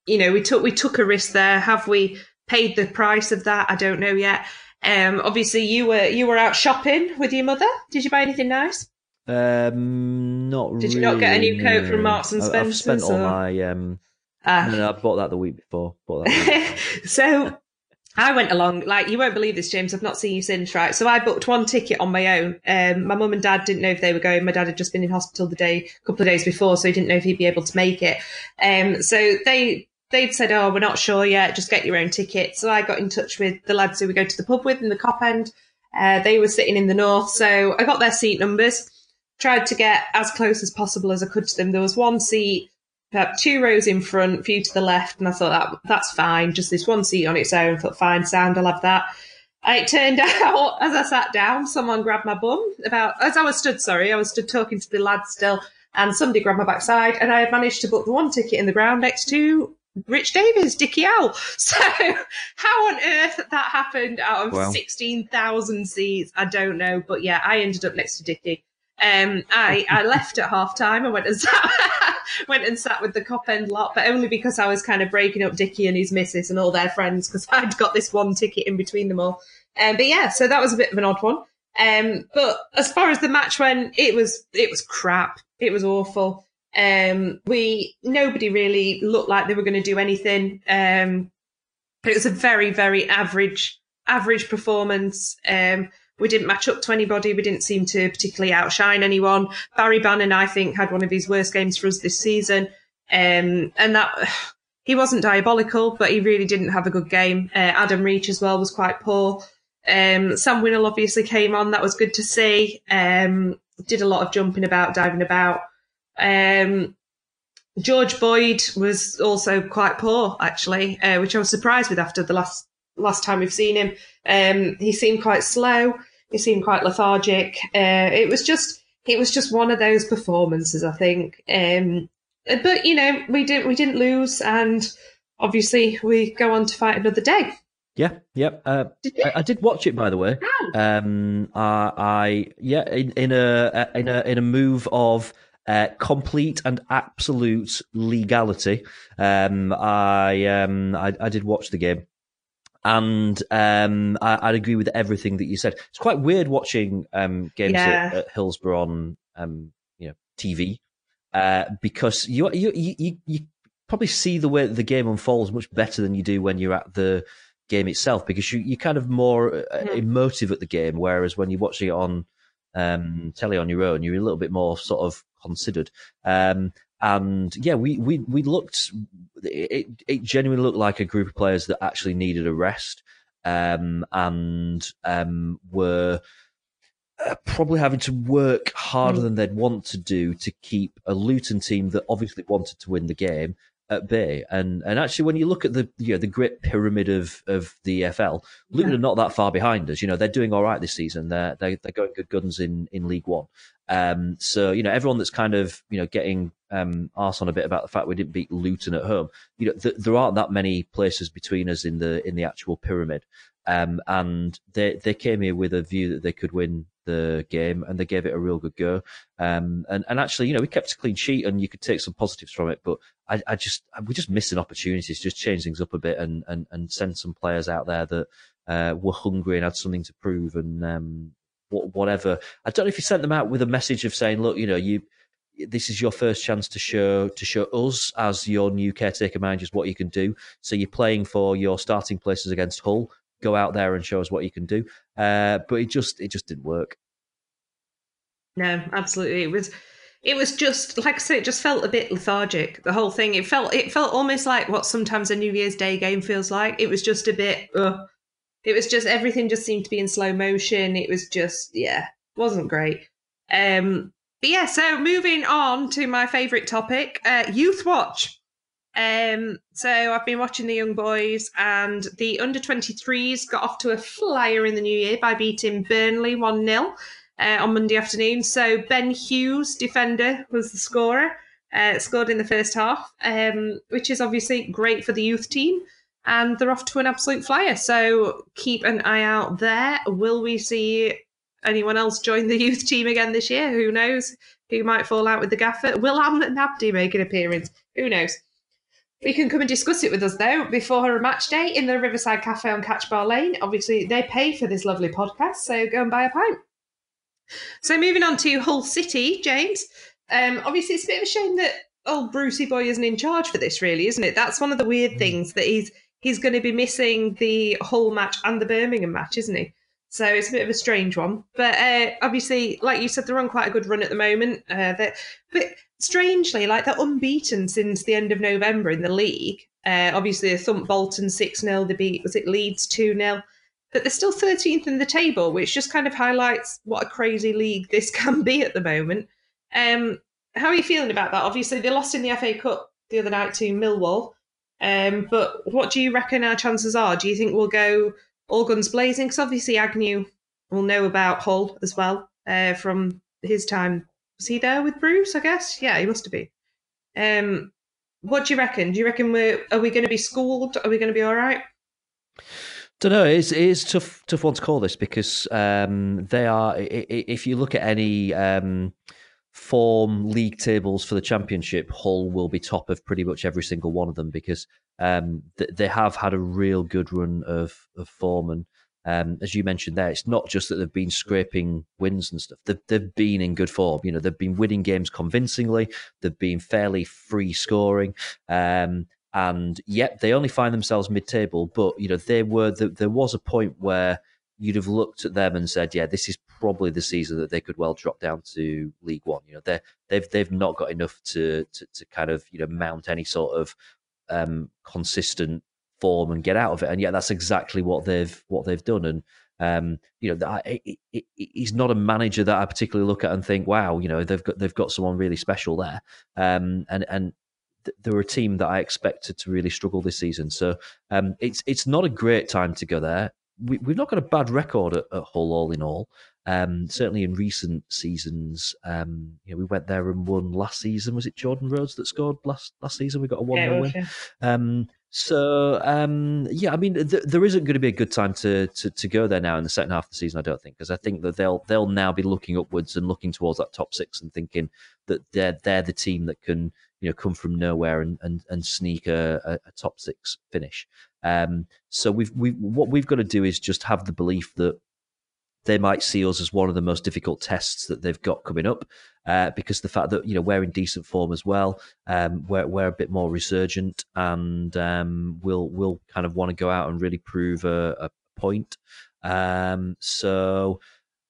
you know, we took we took a risk there. Have we paid the price of that? I don't know yet. Um, obviously, you were you were out shopping with your mother. Did you buy anything nice? Um, not. Really. Did you not get a new coat no. from Marks and Spencer? I've spent all my um. Ah. No, no, I bought that the week before. Bought that [LAUGHS] so I went along, like, you won't believe this, James. I've not seen you since, right? So I booked one ticket on my own. Um, my mum and dad didn't know if they were going. My dad had just been in hospital the day, a couple of days before, so he didn't know if he'd be able to make it. Um, so they they'd said, "Oh, we're not sure yet. Just get your own ticket." So I got in touch with the lads who we go to the pub with in the Kop end. Uh, they were sitting in the north, so I got their seat numbers. Tried to get as close as possible as I could to them. There was one seat, about two rows in front, few to the left, and I thought that that's fine. Just this one seat on its own. I thought fine, sound, I'll have that. It turned [LAUGHS] out, as I sat down, someone grabbed my bum. About as I was stood, sorry, I was stood talking to the lads still, and somebody grabbed my backside, and I had managed to book the one ticket in the ground next to Rich Davies, Dickie Owl. [LAUGHS] So how on earth that happened out of Wow. 16,000 seats, I don't know. But yeah, I ended up next to Dickie. Um, I, I [LAUGHS] left at half time. I went and sat, [LAUGHS] went and sat with the Kop end lot, but only because I was kind of breaking up Dickie and his missus and all their friends because I'd got this one ticket in between them all. Um, but yeah, so that was a bit of an odd one. Um, but as far as the match went, it was, it was crap. It was awful. Um, we, nobody really looked like they were going to do anything. Um, it was a very, very average, average performance. Um, we didn't match up to anybody. We didn't seem to particularly outshine anyone. Barry Bannan, I think, had one of his worst games for us this season. Um, and that, [SIGHS] he wasn't diabolical, but he really didn't have a good game. Uh, Adam Reach as well was quite poor. Um, Sam Winnall obviously came on. That was good to see. Um, did a lot of jumping about, diving about. Um, George Boyd was also quite poor, actually, uh, which I was surprised with after the last last time we've seen him. Um, he seemed quite slow. He seemed quite lethargic. Uh, it was just it was just one of those performances, I think. Um, but you know, we didn't we didn't lose, and obviously we go on to fight another day. Yeah, yep. Uh, I, I did watch it, by the way. Um, I, I yeah, in, in a in a in a move of uh, complete and absolute legality. Um, I um, I, I did watch the game, and um, I, I'd agree with everything that you said. It's quite weird watching um, games Yeah. at, at Hillsborough on um, you know TV uh, because you you you you- probably see the way the game unfolds much better than you do when you're at the game itself because you you're kind of more uh, emotive at the game, whereas when you're watching it on um, telly on your own, you're a little bit more sort of considered. Um, and yeah, we, we, we looked, it, it genuinely looked like a group of players that actually needed a rest, um, and, um, were, uh, probably having to work harder mm. than they'd want to do to keep a Luton team that obviously wanted to win the game at bay. And and actually, when you look at the you know the grit pyramid of of the EFL, Luton yeah. are not that far behind us. You know, they're doing all right this season. They're they, are they are going good guns in in League One. Um, so you know, everyone that's kind of you know getting um arse on a bit about the fact we didn't beat Luton at home. You know, th- there aren't that many places between us in the in the actual pyramid. Um, and they they came here with a view that they could win the game, and they gave it a real good go. Um, and and actually, you know, we kept a clean sheet, and you could take some positives from it. But I, I just we're just missing opportunities, just change things up a bit, and and and send some players out there that uh, were hungry and had something to prove, and um, whatever. I don't know if you sent them out with a message of saying, look, you know, you this is your first chance to show to show us as your new caretaker managers what you can do. So you're playing for your starting places against Hull go out there and show us what you can do. Uh, but it just it just didn't work. No, absolutely. It was it was just like I said, it just felt a bit lethargic. The whole thing. It felt it felt almost like what sometimes a New Year's Day game feels like. It was just a bit. It was just everything just seemed to be in slow motion. It was just yeah, wasn't great. Um, but yeah, so moving on to my favourite topic, uh, Youth Watch. Um, so I've been watching the young boys, and the under 23s got off to a flyer in the new year by beating Burnley 1 0 uh, on Monday afternoon. So Ben Hughes, defender, was the scorer, uh, scored in the first half, um, which is obviously great for the youth team. And they're off to an absolute flyer. So keep an eye out there. Will we see anyone else join the youth team again this year? Who knows? Who might fall out with the gaffer? Will Hamlet Nabdi make an appearance? Who knows? You can come and discuss it with us though before a match day in the Riverside Cafe on Catchbar Lane. Obviously, they pay for this lovely podcast, so go and buy a pint. So, moving on to Hull City, James. Um, obviously, it's a bit of a shame that old Brucey boy isn't in charge for this, really, isn't it? That's one of the weird mm. things that he's he's going to be missing the Hull match and the Birmingham match, isn't he? So it's a bit of a strange one. But uh, obviously, like you said, they're on quite a good run at the moment. Uh, but strangely, like they're unbeaten since the end of November in the league. Uh, obviously, they thumped Bolton 6 0. They beat, was it Leeds 2 0? But they're still 13th in the table, which just kind of highlights what a crazy league this [LAUGHS] can be at the moment. Um, how are you feeling about that? Obviously, they lost in the FA Cup the other night to Millwall. Um, but what do you reckon our chances are? Do you think we'll go all guns blazing? Because obviously, Agnew will know about Hull as well uh, from his time was he there with Bruce? I guess. Yeah, he must have been. Um, what do you reckon? Do you reckon we're are we going to be schooled? Are we going to be all right? Don't know. It's it is tough tough one to call this because um, they are. If you look at any um, form league tables for the championship, Hull will be top of pretty much every single one of them because um, they have had a real good run of of form and um, as you mentioned there, it's not just that they've been scraping wins and stuff. They've, they've been in good form. You know, they've been winning games convincingly. They've been fairly free scoring. Um, and yet they only find themselves mid-table. But you know, they were the, there was a point where you'd have looked at them and said, "Yeah, this is probably the season that they could well drop down to League One." You know, they they've they've not got enough to, to to kind of you know mount any sort of um, consistent form and get out of it. And yet that's exactly what they've what they've done. And um, you know, he's not a manager that I particularly look at and think, wow, you know, they've got they've got someone really special there. Um, and and they were a team that I expected to really struggle this season. So um, it's it's not a great time to go there. We, have not got a bad record at, at Hull, all in all. Um, certainly in recent seasons, um, you know, we went there and won last season. Was it Jordan Rhodes that scored last last season? We got a one yeah, win. Yeah. So um, yeah, I mean, th- there isn't going to be a good time to, to to go there now in the second half of the season. I don't think because I think that they'll they'll now be looking upwards and looking towards that top six and thinking that they're they're the team that can you know come from nowhere and and, and sneak a, a, a top six finish. Um, so we've we what we've got to do is just have the belief that they might see us as one of the most difficult tests that they've got coming up uh, because the fact that you know we're in decent form as well, um, we're we're a bit more resurgent, and um, we'll we'll kind of want to go out and really prove a, a point. Um, so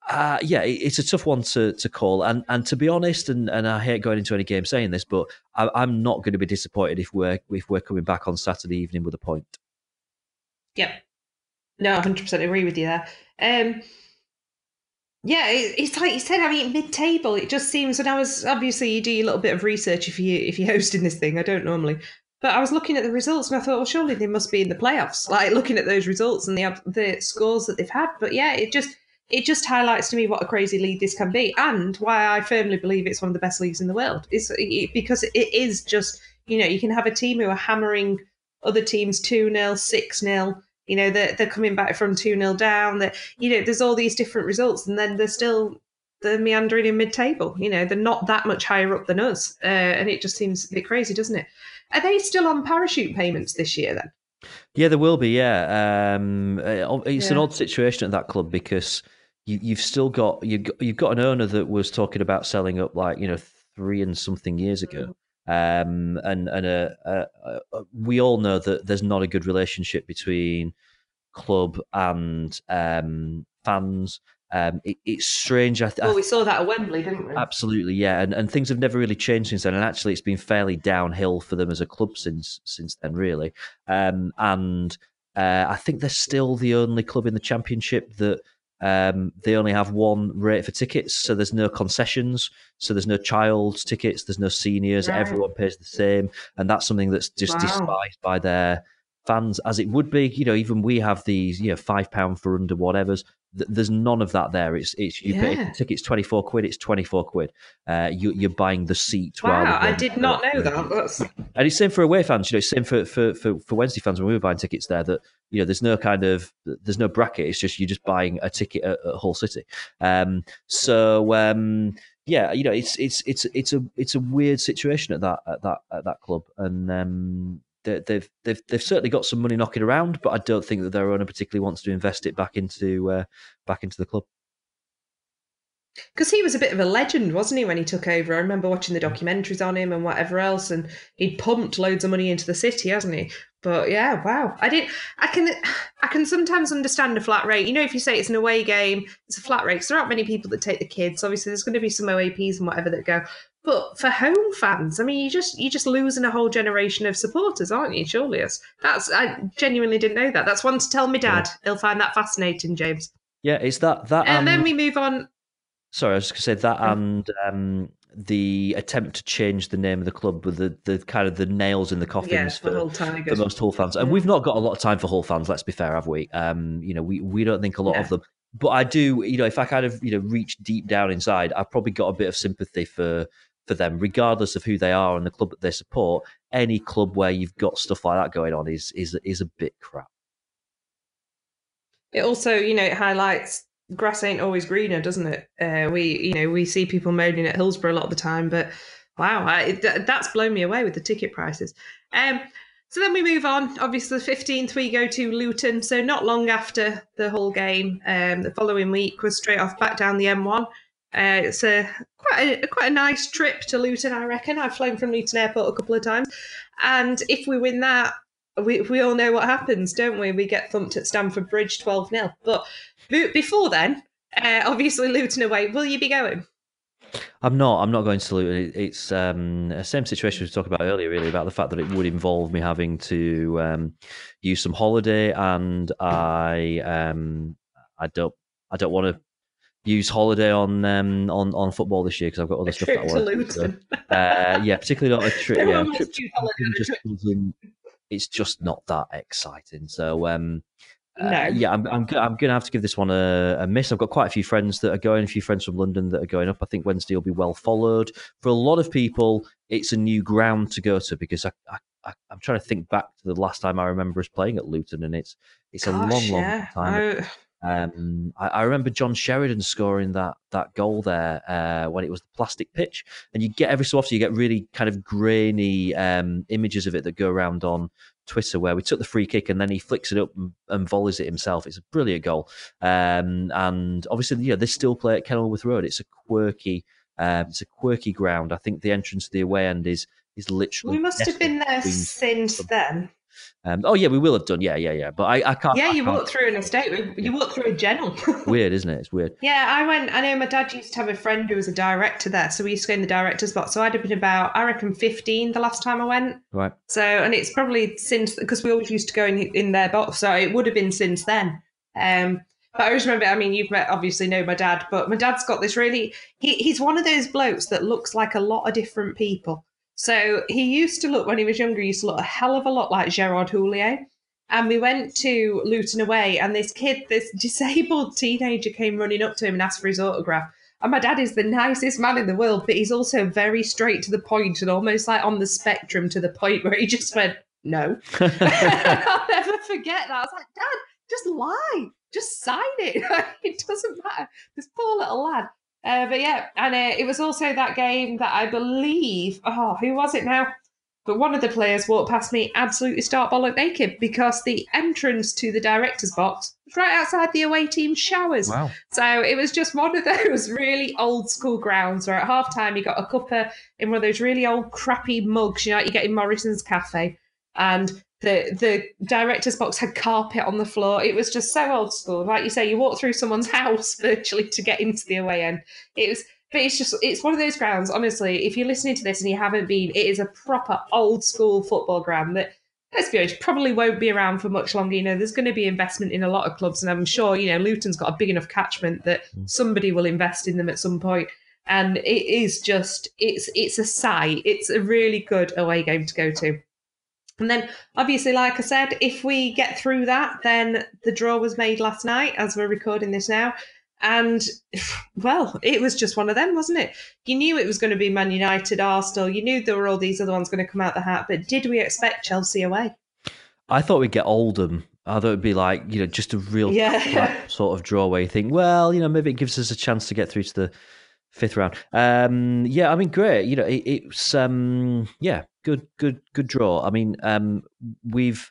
Uh, yeah, it's a tough one to, to call, and and to be honest, and, and I hate going into any game saying this, but I, am not going to be disappointed if we're if we're coming back on Saturday evening with a point. Yep, no, 100 percent agree with you there. Um, yeah, it, it's like you said. I mean, mid-table. It just seems. And I was obviously you do a little bit of research if you if you're [LAUGHS] hosting this thing. I don't normally, but I was looking at the results and I thought, well, surely they must be in the playoffs. [LAUGHS] Like looking at those results and the the scores that they've had. But yeah, it just it just highlights to me what a crazy league this can be and why I firmly believe it's one of the best leagues in the world. It's because it is just, you know, you can have a team who are hammering other teams 2 0, 6 0. You know, they're, they're coming back from 2 0 down. That You know, there's all these different results, and then they're still they're meandering in mid table. You know, they're not that much higher up than us. Uh, and it just seems a bit crazy, doesn't it? Are they still on parachute payments this year then? Yeah, there will be. Yeah, um, uh, it's yeah. an odd situation at that club because you, have still got you you've got an owner that was talking about selling up like you know three and something years ago. Um, and and uh, uh, uh, we all know that there's not a good relationship between club and um, fans. Um, it, it's strange. I th- well, we saw that at Wembley, didn't we? Absolutely, yeah. And and things have never really changed since then. And actually, it's been fairly downhill for them as a club since since then, really. Um, and uh, I think they're still the only club in the championship that um, they only have one rate for tickets, so there's no concessions. So there's no child's tickets, there's no seniors. Right. Everyone pays the same, and that's something that's just wow. despised by their fans, as it would be. You know, even we have these, you know, five pound for under whatever's. There's none of that there. It's it's you yeah. pay the ticket's twenty four quid. It's twenty four quid. Uh, you, are buying the seat. Wow, I did not know that. That's... And it's same for away fans. You know, same for, for for for Wednesday fans when we were buying tickets there. That you know, there's no kind of there's no bracket. It's just you're just buying a ticket at, at Hull City. Um, so um, yeah, you know, it's it's it's it's a it's a weird situation at that at that at that club, and um, they've they've they've certainly got some money knocking around, but I don't think that their owner particularly wants to invest it back into uh, back into the club. Because he was a bit of a legend, wasn't he, when he took over? I remember watching the documentaries on him and whatever else, and he'd pumped loads of money into the city, hasn't he? But yeah, wow. I did. I can. [SIGHS] I can sometimes understand a flat rate. You know, if you say it's an away game, it's a flat rate. Because there aren't many people that take the kids. Obviously, there's going to be some OAPs and whatever that go. But for home fans, I mean, you just you just losing a whole generation of supporters, aren't you? Surely, that's I genuinely didn't know that. That's one to tell my dad. Yeah. He'll find that fascinating, James. Yeah, it's that that. And, then we move on. Sorry, I was going to say that and um, the attempt to change the name of the club with the, the kind of the nails in the coffins yeah, for, for most Hull fans. And we've not got a lot of time for Hull fans. Let's be fair, have we? Um, you know, we we don't think a lot of them. But I do, you know, if I kind of you know reach deep down inside, I've probably got a bit of sympathy for for them, regardless of who they are and the club that they support. Any club where you've got stuff like that going on is is is a bit crap. It also, you know, it highlights grass ain't always greener, doesn't it? Uh, we, you know, we see people moaning at Hillsborough a lot of the time, but wow, I, that's blown me away with the ticket prices. Um, so then we move on. Obviously, the 15th, we go to Luton. So not long after the Hull game, um, the following week was straight off back down the M1. Uh, it's a quite a quite a nice trip to Luton, I reckon. I've flown from Luton Airport a couple of times, and if we win that, we we all know what happens, don't we? We get thumped at Stamford Bridge, twelve 0 But before then, uh, obviously Luton away. Will you be going? I'm not. I'm not going to Luton. It's um, the same situation we talked about earlier, really, about the fact that it would involve me having to um, use some holiday, and I um, I don't I don't want to use holiday on um, on on football this year because I've got other a stuff that I want. So, uh, yeah, particularly not a [LAUGHS] trip. yeah, trip just it's just not that exciting. So um, uh, yeah, I'm I'm, I'm going to have to give this one a, a, miss. I've got quite a few friends that are going, a few friends from London that are going up. I think Wednesday will be well followed. For a lot of people, it's a new ground to go to because I, I I, am trying to think back to the last time I remember us playing at Luton, and it's it's Gosh, a long, long time. I, um, I, I, remember John Sheridan scoring that that goal there uh, when it was the plastic pitch, and you get every so often you get really kind of grainy um, images of it that go around on Twitter where we took the free kick and then he flicks it up and, and volleys it himself. It's a brilliant goal, um, and obviously you know they still play at Kenilworth Road. It's a quirky, uh, it's a quirky ground. I think the entrance to the away end is is literally. We must have been there since then. Um, oh yeah, we will have done. Yeah, yeah, yeah. But I, I can't. Yeah, I you can't- walk through an estate. You walk through a general. [LAUGHS] Weird, isn't it? It's weird. Yeah, I went. I know my dad used to have a friend who was a director there, so we used to go in the director's box. So I'd have been about, I reckon, fifteen the last time I went. Right. So, and it's probably since because we always used to go in in their box, so it would have been since then. Um, but I always remember. I mean, you've met, obviously know my dad, but my dad's got this really. He, he's one of those blokes that looks like a lot of different people. So he used to look when he was younger. He used to look a hell of a lot like Gerard Houllier. And we went to Luton away, and this kid, this [LAUGHS] disabled teenager, came running up to him and asked for his autograph. And my dad is the nicest man in the world, but he's also very straight to the point and almost like on the spectrum to the point where he just went, no. [LAUGHS] I'll never forget that. I was like, Dad, just lie. Just sign it. [LAUGHS] it doesn't matter. This poor little lad. Uh, but yeah, and uh, it was also that game that I believe, oh, who was it now? But one of the players walked past me absolutely start bollock naked because the entrance to the director's box was right outside the away team showers. Wow. So it was just one of [LAUGHS] those really old school grounds where at half time you got a cuppa in one of those really old crappy mugs, you know, like you get in Morrison's Cafe. And the the director's box had carpet on the floor. It was just so old school. Like you say, you walk through someone's [LAUGHS] house virtually to get into the away end. It was but it's just it's one of those grounds, honestly, if you're listening to this and you haven't been, it is a proper old school football ground that let's be honest, probably won't be around for much longer. You know, there's going to be investment in a lot of clubs, and I'm sure, you know, Luton's got a big enough catchment that mm. somebody will invest in them at some point. And it is just it's it's a sight. It's a really good away game to go to. And then, obviously, like I said, if we get through that, then the draw was made last night as we're recording this now. And [LAUGHS] well, it was just one of them, wasn't it? You knew it was going to be Man United, Arsenal. You knew there were all these other ones going to come out the hat. But did we expect Chelsea away? I thought we'd get Oldham. I thought it'd be like you know just a real Yeah. sort of draw where you think, well, you know, maybe it gives us a chance to get through to the fifth round. Um, yeah, I mean, great. You know, it, it's um, yeah, good, good, good draw. I mean, um, we've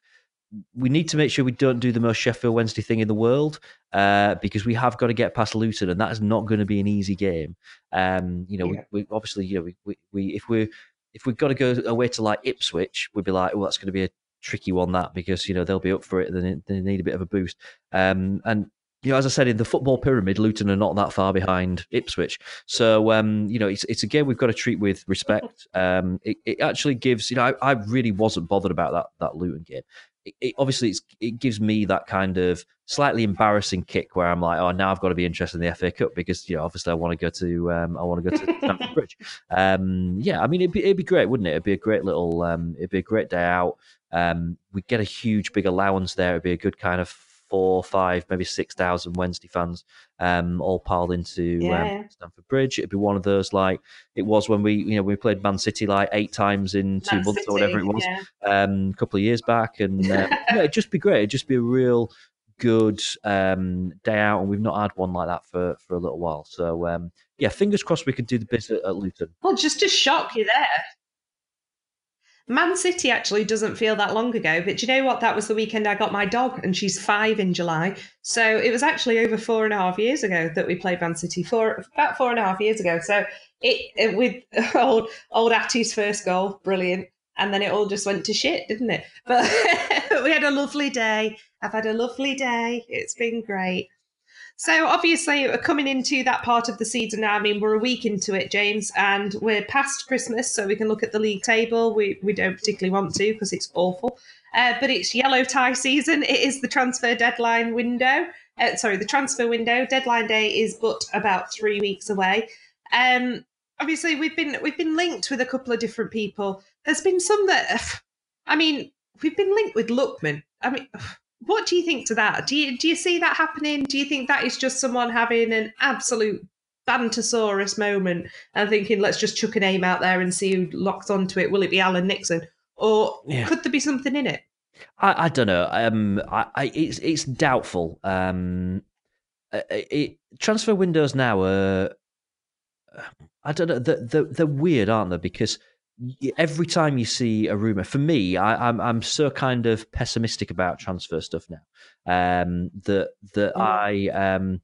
we need to make sure we don't do the most Sheffield Wednesday thing in the world uh, because we have got to get past Luton, and that is not going to be an easy game. Um, you know, Yeah. we, we obviously, you know, we, we, we if we if we've got to go away to like Ipswich, we'd be like, well, that's going to be a tricky one that because you know they'll be up for it. They, they need a bit of a boost. Um, and you know, as I said, in the football pyramid, Luton are not that far behind Ipswich. So, um, you know, it's it's a game we've got to treat with respect. Um, it, it actually gives, you know, I, I really wasn't bothered about that that Luton game. It, it, obviously, it's, it gives me that kind of slightly embarrassing kick where I'm like, oh, now I've got to be interested in the FA Cup because, you know, obviously I want to go to, um, I want to go to [LAUGHS] Stamford Bridge. Um, yeah, I mean, it'd be, it'd be great, wouldn't it? It'd be a great little, um, it'd be a great day out. Um, we'd get a huge, big allowance there. It'd be a good kind of four, five, maybe six thousand Wednesday fans, um, all piled into Yeah. um, Stamford Bridge. It'd be one of those like it was when we, you know, we played Man City like eight times in two Man months City, or whatever it was, yeah. um, a couple of years back, and uh, [LAUGHS] yeah, it'd just be great. It'd just be a real good um, day out, and we've not had one like that for for a little while. So um, yeah, fingers crossed we could do the bit at, at Luton. Well, just to shock you there. Man City actually doesn't feel that long ago, but you know what? That was the weekend I got my dog, and she's five in July. So it was actually over four and a half years ago that we played Man City. Four about four and a half years ago. So it, it with [LAUGHS] old old Atti's first goal, brilliant, and then it all just went to shit, didn't it? But [LAUGHS] we had a lovely day. I've had a lovely day. It's been great. So obviously, we're coming into that part of the season now. I mean, we're a week into it, James, and we're past Christmas, so we can look at the league table. We we don't particularly want to because it's awful. Uh, but it's yellow tie season. It is the transfer deadline window. Uh, sorry, the transfer window deadline day is but about three weeks away. Um, obviously, we've been we've been linked with a couple of different people. There's been some that, [SIGHS] I mean, we've been linked with Lookman. I mean, [SIGHS] what do you think to that? Do you do you see that happening? Do you think that is just someone having an absolute bantosaurus moment and thinking, let's just chuck a name out there and see who locks onto it? Will it be Alan Nixon, or Yeah. could there be something in it? I, I don't know. Um, I, I it's it's doubtful. Um, uh, it, transfer windows now are. I don't know. They're, they're, they're weird, aren't they? Because every time you see a rumor, for me, I, I'm I'm so kind of pessimistic about transfer stuff now. Um, that that. I um.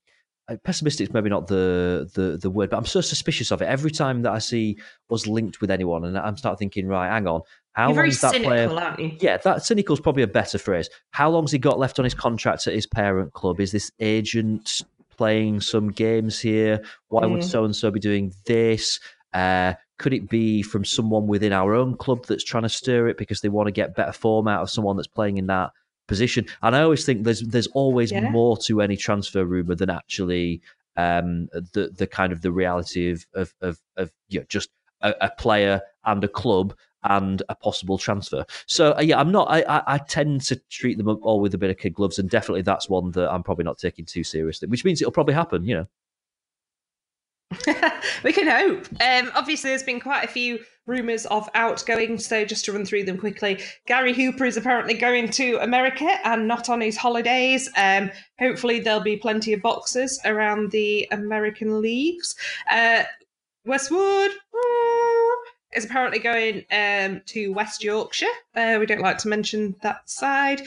Pessimistic is maybe not the, the the word, but I'm so suspicious of it. Every time that I see us linked with anyone, and I'm start thinking, right, hang on, How You're very long's that cynical, player? aren't you? Yeah, that cynical is probably a better phrase. How long's he got left on his contract at his parent club? Is this agent playing some games here? Why would Mm. so and so be doing this? Uh, could it be from someone within our own club that's trying to stir it because they want to get better form out of someone that's playing in that position? And I always think there's there's always Yeah. more to any transfer rumor than actually um, the the kind of the reality of of of, of you know, just a, a player and a club and a possible transfer. So uh, yeah, I'm not. I, I I tend to treat them all with a bit of kid gloves, and definitely that's one that I'm probably not taking too seriously. Which means it'll probably happen. You know. [LAUGHS] we can hope. Um, obviously, there's been quite a few rumours of outgoing, so just to run through them quickly. Gary Hooper is apparently going to America and not on his holidays. Um, hopefully, there'll be plenty of boxers around the American leagues. Uh, Westwood uh, is apparently going um, to West Yorkshire. Uh, we don't like to mention that side.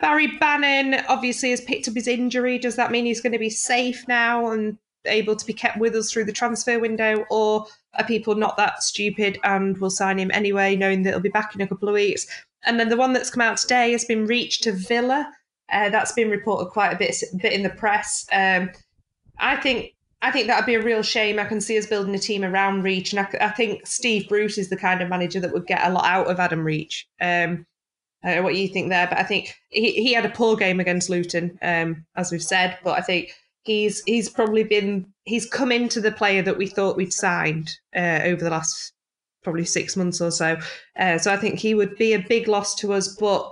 Barry Bannan obviously has picked up his injury. Does that mean he's going to be safe now and able to be kept with us through the transfer window, or are people not that stupid and will sign him anyway, knowing that he'll be back in a couple of weeks? And then the one that's come out today has been reached to Villa. Uh, that's been reported quite a bit, bit in the press. Um, I think I think that'd be a real shame. I can see us building a team around Reach, and I, I think Steve Bruce is the kind of manager that would get a lot out of Adam Reach. Um, I don't know what you think there, but I think he, he had a poor game against Luton, um, as we've said. But I think he's he's probably been he's come into the player that we thought we'd signed uh, over the last probably six months or so. Uh, so I think he would be a big loss to us. But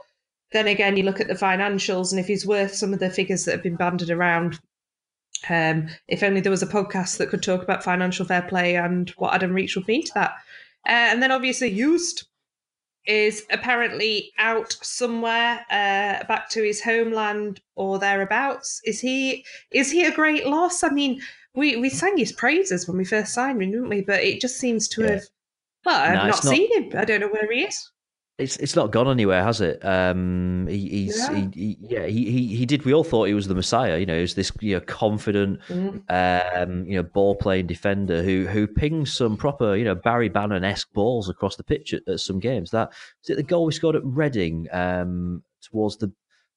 then again, you look at the financials, and if he's worth some of the figures that have been banded around, um, if only there was a podcast that could talk about financial fair play and what Adam Reach would mean to that. Uh, and then obviously used is apparently out somewhere uh, back to his homeland or thereabouts. Is he is he a great loss? I mean, we, we sang his praises when we first signed him, didn't we? But it just seems to Yeah. have. Well, I've No, not, not- seen him. I don't know where he is. It's it's not gone anywhere, has it? Um, he, he's Yeah. He, he, yeah he, he he did. We all thought he was the messiah. You know, he was this you know confident, Mm. um, you know ball playing defender who who pings some proper you know Barry Bannan esque balls across the pitch at, at some games. That was it. The goal we scored at Reading um, towards the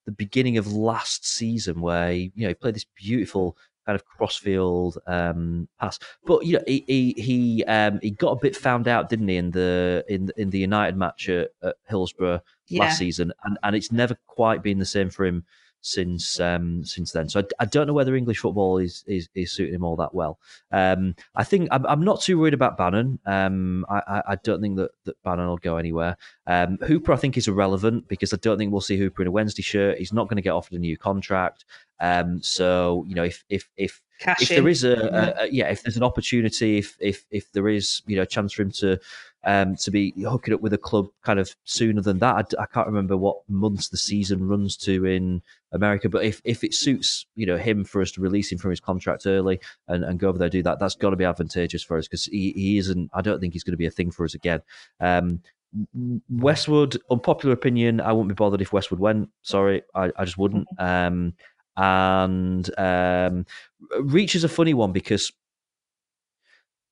the beginning of last season, where he, you know he played this beautiful kind of crossfield um, pass. But you know, he he he, um, he got a bit found out, didn't he, in the in in the United match at, at Hillsborough Yeah. last season, and and it's never quite been the same for him since um, since then. So I, I don't know whether English football is, is is suiting him all that well. Um, I think I'm, I'm not too worried about Bannan. Um, I, I I don't think that, that Bannan will go anywhere. Um, Hooper I think is irrelevant because I don't think we'll see Hooper in a Wednesday shirt. He's not going to get offered a new contract. Um, so you know if if if Cash if in. there is a, a, a yeah, if there's an opportunity, if if if there is you know a chance for him to um to be hooking up with a club kind of sooner than that, I can't remember what months the season runs to in America, but if if it suits you know him for us to release him from his contract early and, and go over there do that, that's got to be advantageous for us because he, he isn't. I don't think he's going to be a thing for us again. Um, Westwood, unpopular opinion, I wouldn't be bothered if Westwood went. Sorry, I, I just wouldn't. Um, and um, Reach is a funny one because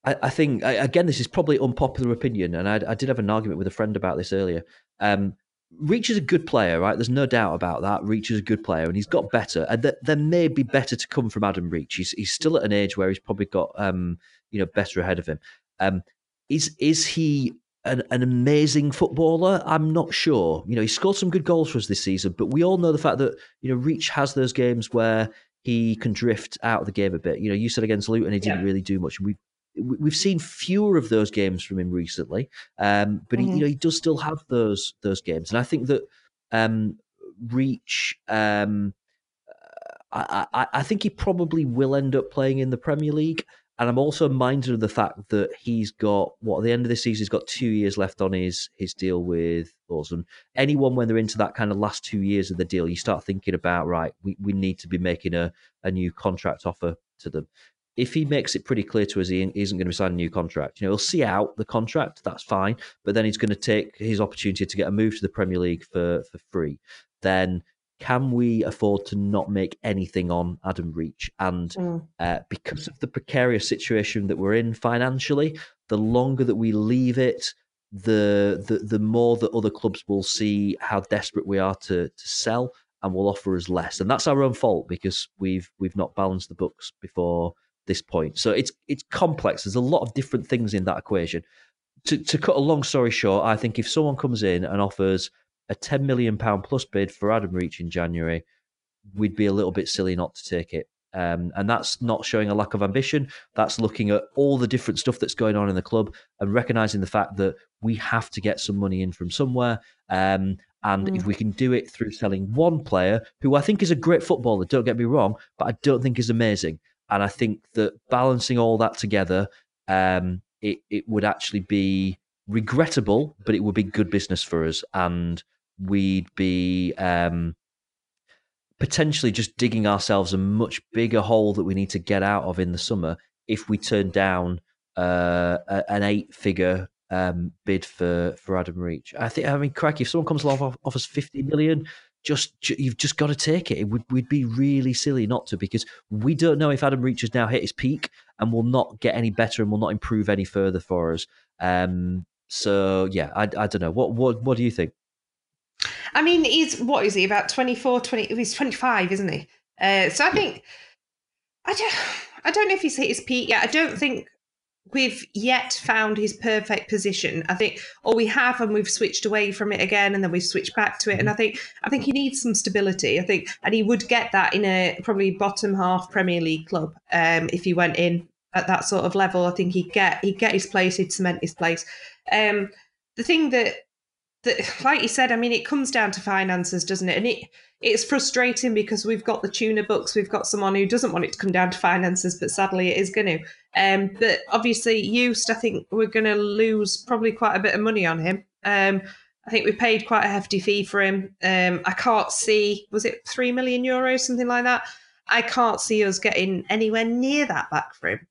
I, I think I- again this is probably unpopular opinion, and I, I did have an argument with a friend about this earlier. Um, Reach is a good player, right? There's no doubt about that. Reach is a good player, and he's got better. And th- there may be better to come from Adam Reach. He's he's still at an age where he's probably got um, you know better ahead of him. Um, is is he an, an amazing footballer? I'm not sure. You know, he scored some good goals for us this season, but we all know the fact that you know Reach has those games where he can drift out of the game a bit. You know, you said against Luton he didn't Yeah. really do much. We we- we've seen fewer of those games from him recently, um, but he, Mhm. you know he does still have those those games, and I think that um, Reach. Um, I, I, I think he probably will end up playing in the Premier League. And I'm also minded of the fact that he's got what at the end of this season he's got two years left on his his deal with. And anyone when they're into that kind of last two years of the deal, you start thinking about right, we, we need to be making a, a new contract offer to them. If he makes it pretty clear to us he isn't going to sign a new contract, you know, he'll see out the contract, that's fine. But then he's going to take his opportunity to get a move to the Premier League for for free. Then can we afford to not make anything on Adam Reach? And Mm. uh, because of the precarious situation that we're in financially, the longer that we leave it, the the the more that other clubs will see how desperate we are to to sell and will offer us less, and that's our own fault because we've we've not balanced the books before this point. So it's it's complex. There's a lot of different things in that equation. To to cut a long story short, I think if someone comes in and offers a ten million pound plus bid for Adam Reach in January, we'd be a little bit silly not to take it. Um, and that's not showing a lack of ambition. That's looking at all the different stuff that's going on in the club and recognizing the fact that we have to get some money in from somewhere. Um, and mm. if we can do it through selling one player, who I think is a great footballer, don't get me wrong, but I don't think is amazing. And I think that balancing all that together, um, it, it would actually be regrettable, but it would be good business for us. And we'd be um, potentially just digging ourselves a much bigger hole that we need to get out of in the summer if we turn down uh, an eight-figure um, bid for for Adam Reach. I think. I mean, crack. If someone comes along offers fifty million, just you've just got to take it. It would we'd be really silly not to because we don't know if Adam Reach has now hit his peak and will not get any better and will not improve any further for us. Um, so yeah, I, I don't know. What what what do you think? I mean, he's what is he about 24, 20, he's 25, isn't he? Uh, so I think I don't I don't know if he's hit his peak yet. I don't think we've yet found his perfect position. I think or we have and we've switched away from it again and then we've switched back to it. And I think I think he needs some stability. I think and he would get that in a probably bottom half Premier League club um, if he went in at that sort of level. I think he'd get he'd get his place, he'd cement his place. Um, the thing that that, like you said, I mean, it comes down to finances, doesn't it? And it it's frustrating because we've got the tuna books, we've got someone who doesn't want it to come down to finances, but sadly it is going to. Um, but obviously, used, I think we're going to lose probably quite a bit of money on him. Um, I think we paid quite a hefty fee for him. Um, I can't see, was it three million euros, something like that? I can't see us getting anywhere near that back for him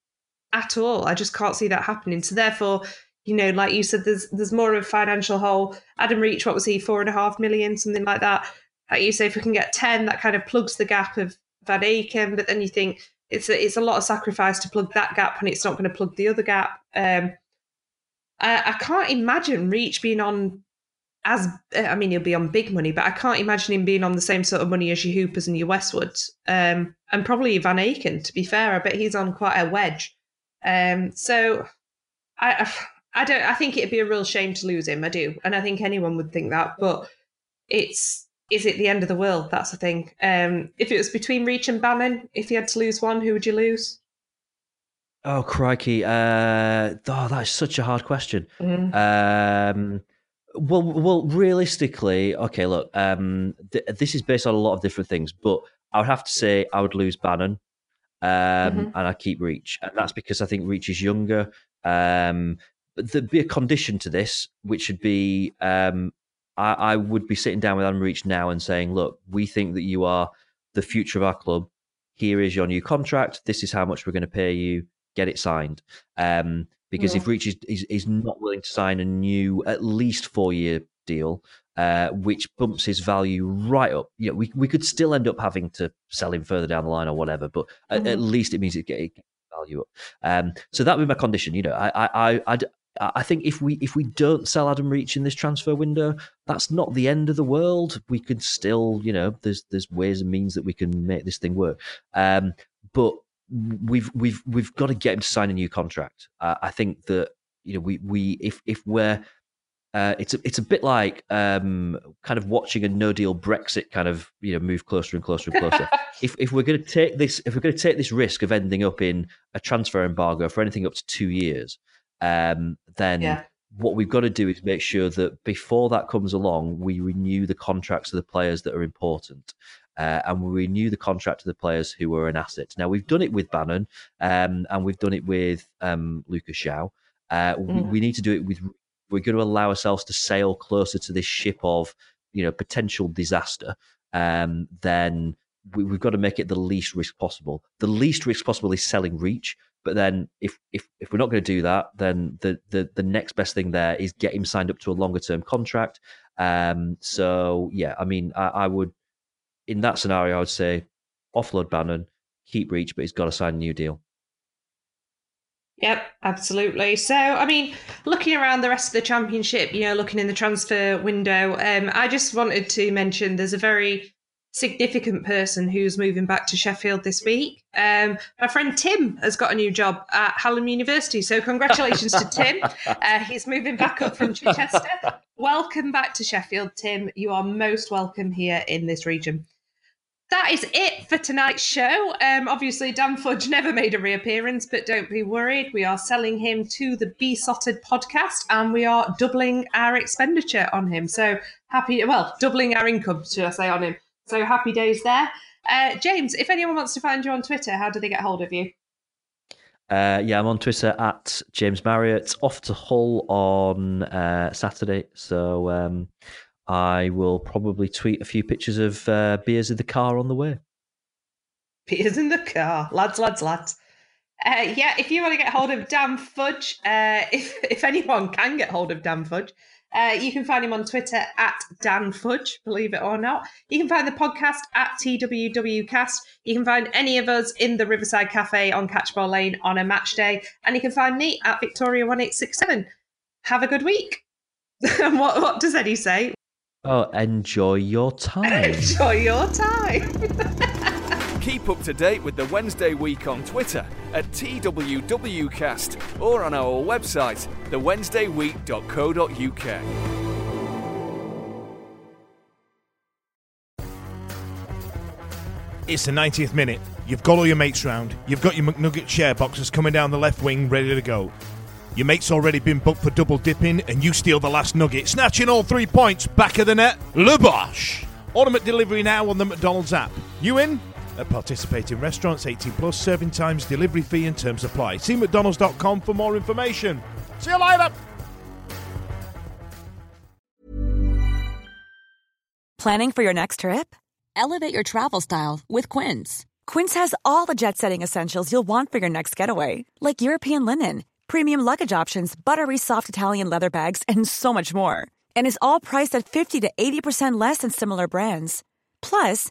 at all. I just can't see that happening. So therefore, you know, like you said, there's there's more of a financial hole. Adam Reach, what was he, four and a half million, something like that. Like you say, if we can get ten, that kind of plugs the gap of Van Aken. But then you think it's a, it's a lot of sacrifice to plug that gap, and it's not going to plug the other gap. Um, I, I can't imagine Reach being on as I mean, he'll be on big money, but I can't imagine him being on the same sort of money as your Hoopers and your Westwoods, um, and probably Van Aken. To be fair, I bet he's on quite a wedge. Um, so I, I don't. I think it'd be a real shame to lose him. I do, and I think anyone would think that. But it's is it the end of the world? That's the thing. Um, if it was between Reach and Bannan, if you had to lose one, who would you lose? Oh crikey! Uh, oh, that is such a hard question. Mm. Um, well, well, realistically, okay. Look, um, th- this is based on a lot of different things, but I would have to say I would lose Bannan, um, mm-hmm. and I keep Reach, and that's because I think Reach is younger. Um, there'd be a condition to this, which would be um, I, I, would be sitting down with Adam Reach now and saying, look, we think that you are the future of our club. Here is your new contract. This is how much we're going to pay you. Get it signed. Um, because yeah. if Reach is, is, is, not willing to sign a new, at least four year deal, uh, which bumps his value right up, you know, we, we could still end up having to sell him further down the line or whatever, but mm-hmm. at, at, least it means it gets value up. Um, so that would be my condition. You know, I, I, I, I think if we if we don't sell Adam Reach in this transfer window, that's not the end of the world. We could still, you know, there's there's ways and means that we can make this thing work. Um, but we've we've we've got to get him to sign a new contract. Uh, I think that you know we we if if we're uh, it's a, it's a bit like um, kind of watching a no deal Brexit kind of you know move closer and closer and closer. [LAUGHS] if if we're going to take this if we're going to take this risk of ending up in a transfer embargo for anything up to two years, um, then yeah. what we've got to do is make sure that before that comes along, we renew the contracts of the players that are important. Uh, and we renew the contract of the players who are an asset. Now we've done it with Bannan, um, and we've done it with um, Lucas João. Uh, mm. we, we, need to do it with. We're going to allow ourselves to sail closer to this ship of, you know, potential disaster. Um, then we, have got to make it the least risk possible. The least risk possible is selling Reach but then if if if we're not going to do that, then the the the next best thing there is get him signed up to a longer term contract. Um, so yeah, I mean, I, I would in that scenario, I would say offload Bannan, keep Reach, but he's got to sign a new deal. Yep, absolutely. So, I mean, looking around the rest of the championship, you know, looking in the transfer window, um, I just wanted to mention there's a very significant person who's moving back to Sheffield this week. Um, my friend Tim has got a new job at Hallam University, so congratulations to Tim. [LAUGHS] Uh, he's moving back up from Chichester. Welcome back to Sheffield, Tim. You are most welcome here in this region that is it for tonight's show. Um, obviously, Dan Fudge never made a reappearance, but don't be worried. We are selling him to the Beesotted podcast and we are doubling our expenditure on him. So happy, well, doubling our income, should I say, on him. So happy days there. Uh, James, if anyone wants to find you on Twitter, how do they get hold of you? Uh, yeah, I'm on Twitter at James Marriott. Off to Hull on uh, Saturday, so um, I will probably tweet a few pictures of uh, beers in the car on the way. Beers in the car, lads, lads, lads. Uh, yeah, if you want to get hold of Dan Fudge, uh, [LAUGHS] if if anyone can get hold of Dan Fudge, uh, you can find him on Twitter at Dan Fudge, believe it or not. You can find the podcast at TWWcast. You can find any of us in the Riverside Cafe on Catchbar Lane on a match day. And you can find me at Victoria1867. Have a good week. [LAUGHS] what, what does Eddie say? Oh, enjoy your [LAUGHS] time. enjoy your time. [LAUGHS] Keep up to date with the Wednesday week on Twitter at TWWcast or on our website, thewednesdayweek.co.uk. It's the 90th minute. You've got all your mates round. You've got your McNugget share boxes coming down the left wing ready to go. Your mate's already been booked for double dipping, and you steal the last nugget, snatching all three points back of the net. Lubosh! Order delivery now on the McDonald's app. You in? At participating restaurants, 18 plus, serving times, delivery fee, and terms apply. See McDonald's.com for more information. See you later! Planning for your next trip? Elevate your travel style with Quince. Quince has all the jet setting essentials you'll want for your next getaway, like European linen premium luggage options, buttery soft Italian leather bags, and so much more. And is all priced at 50 to 80% less than similar brands. Plus,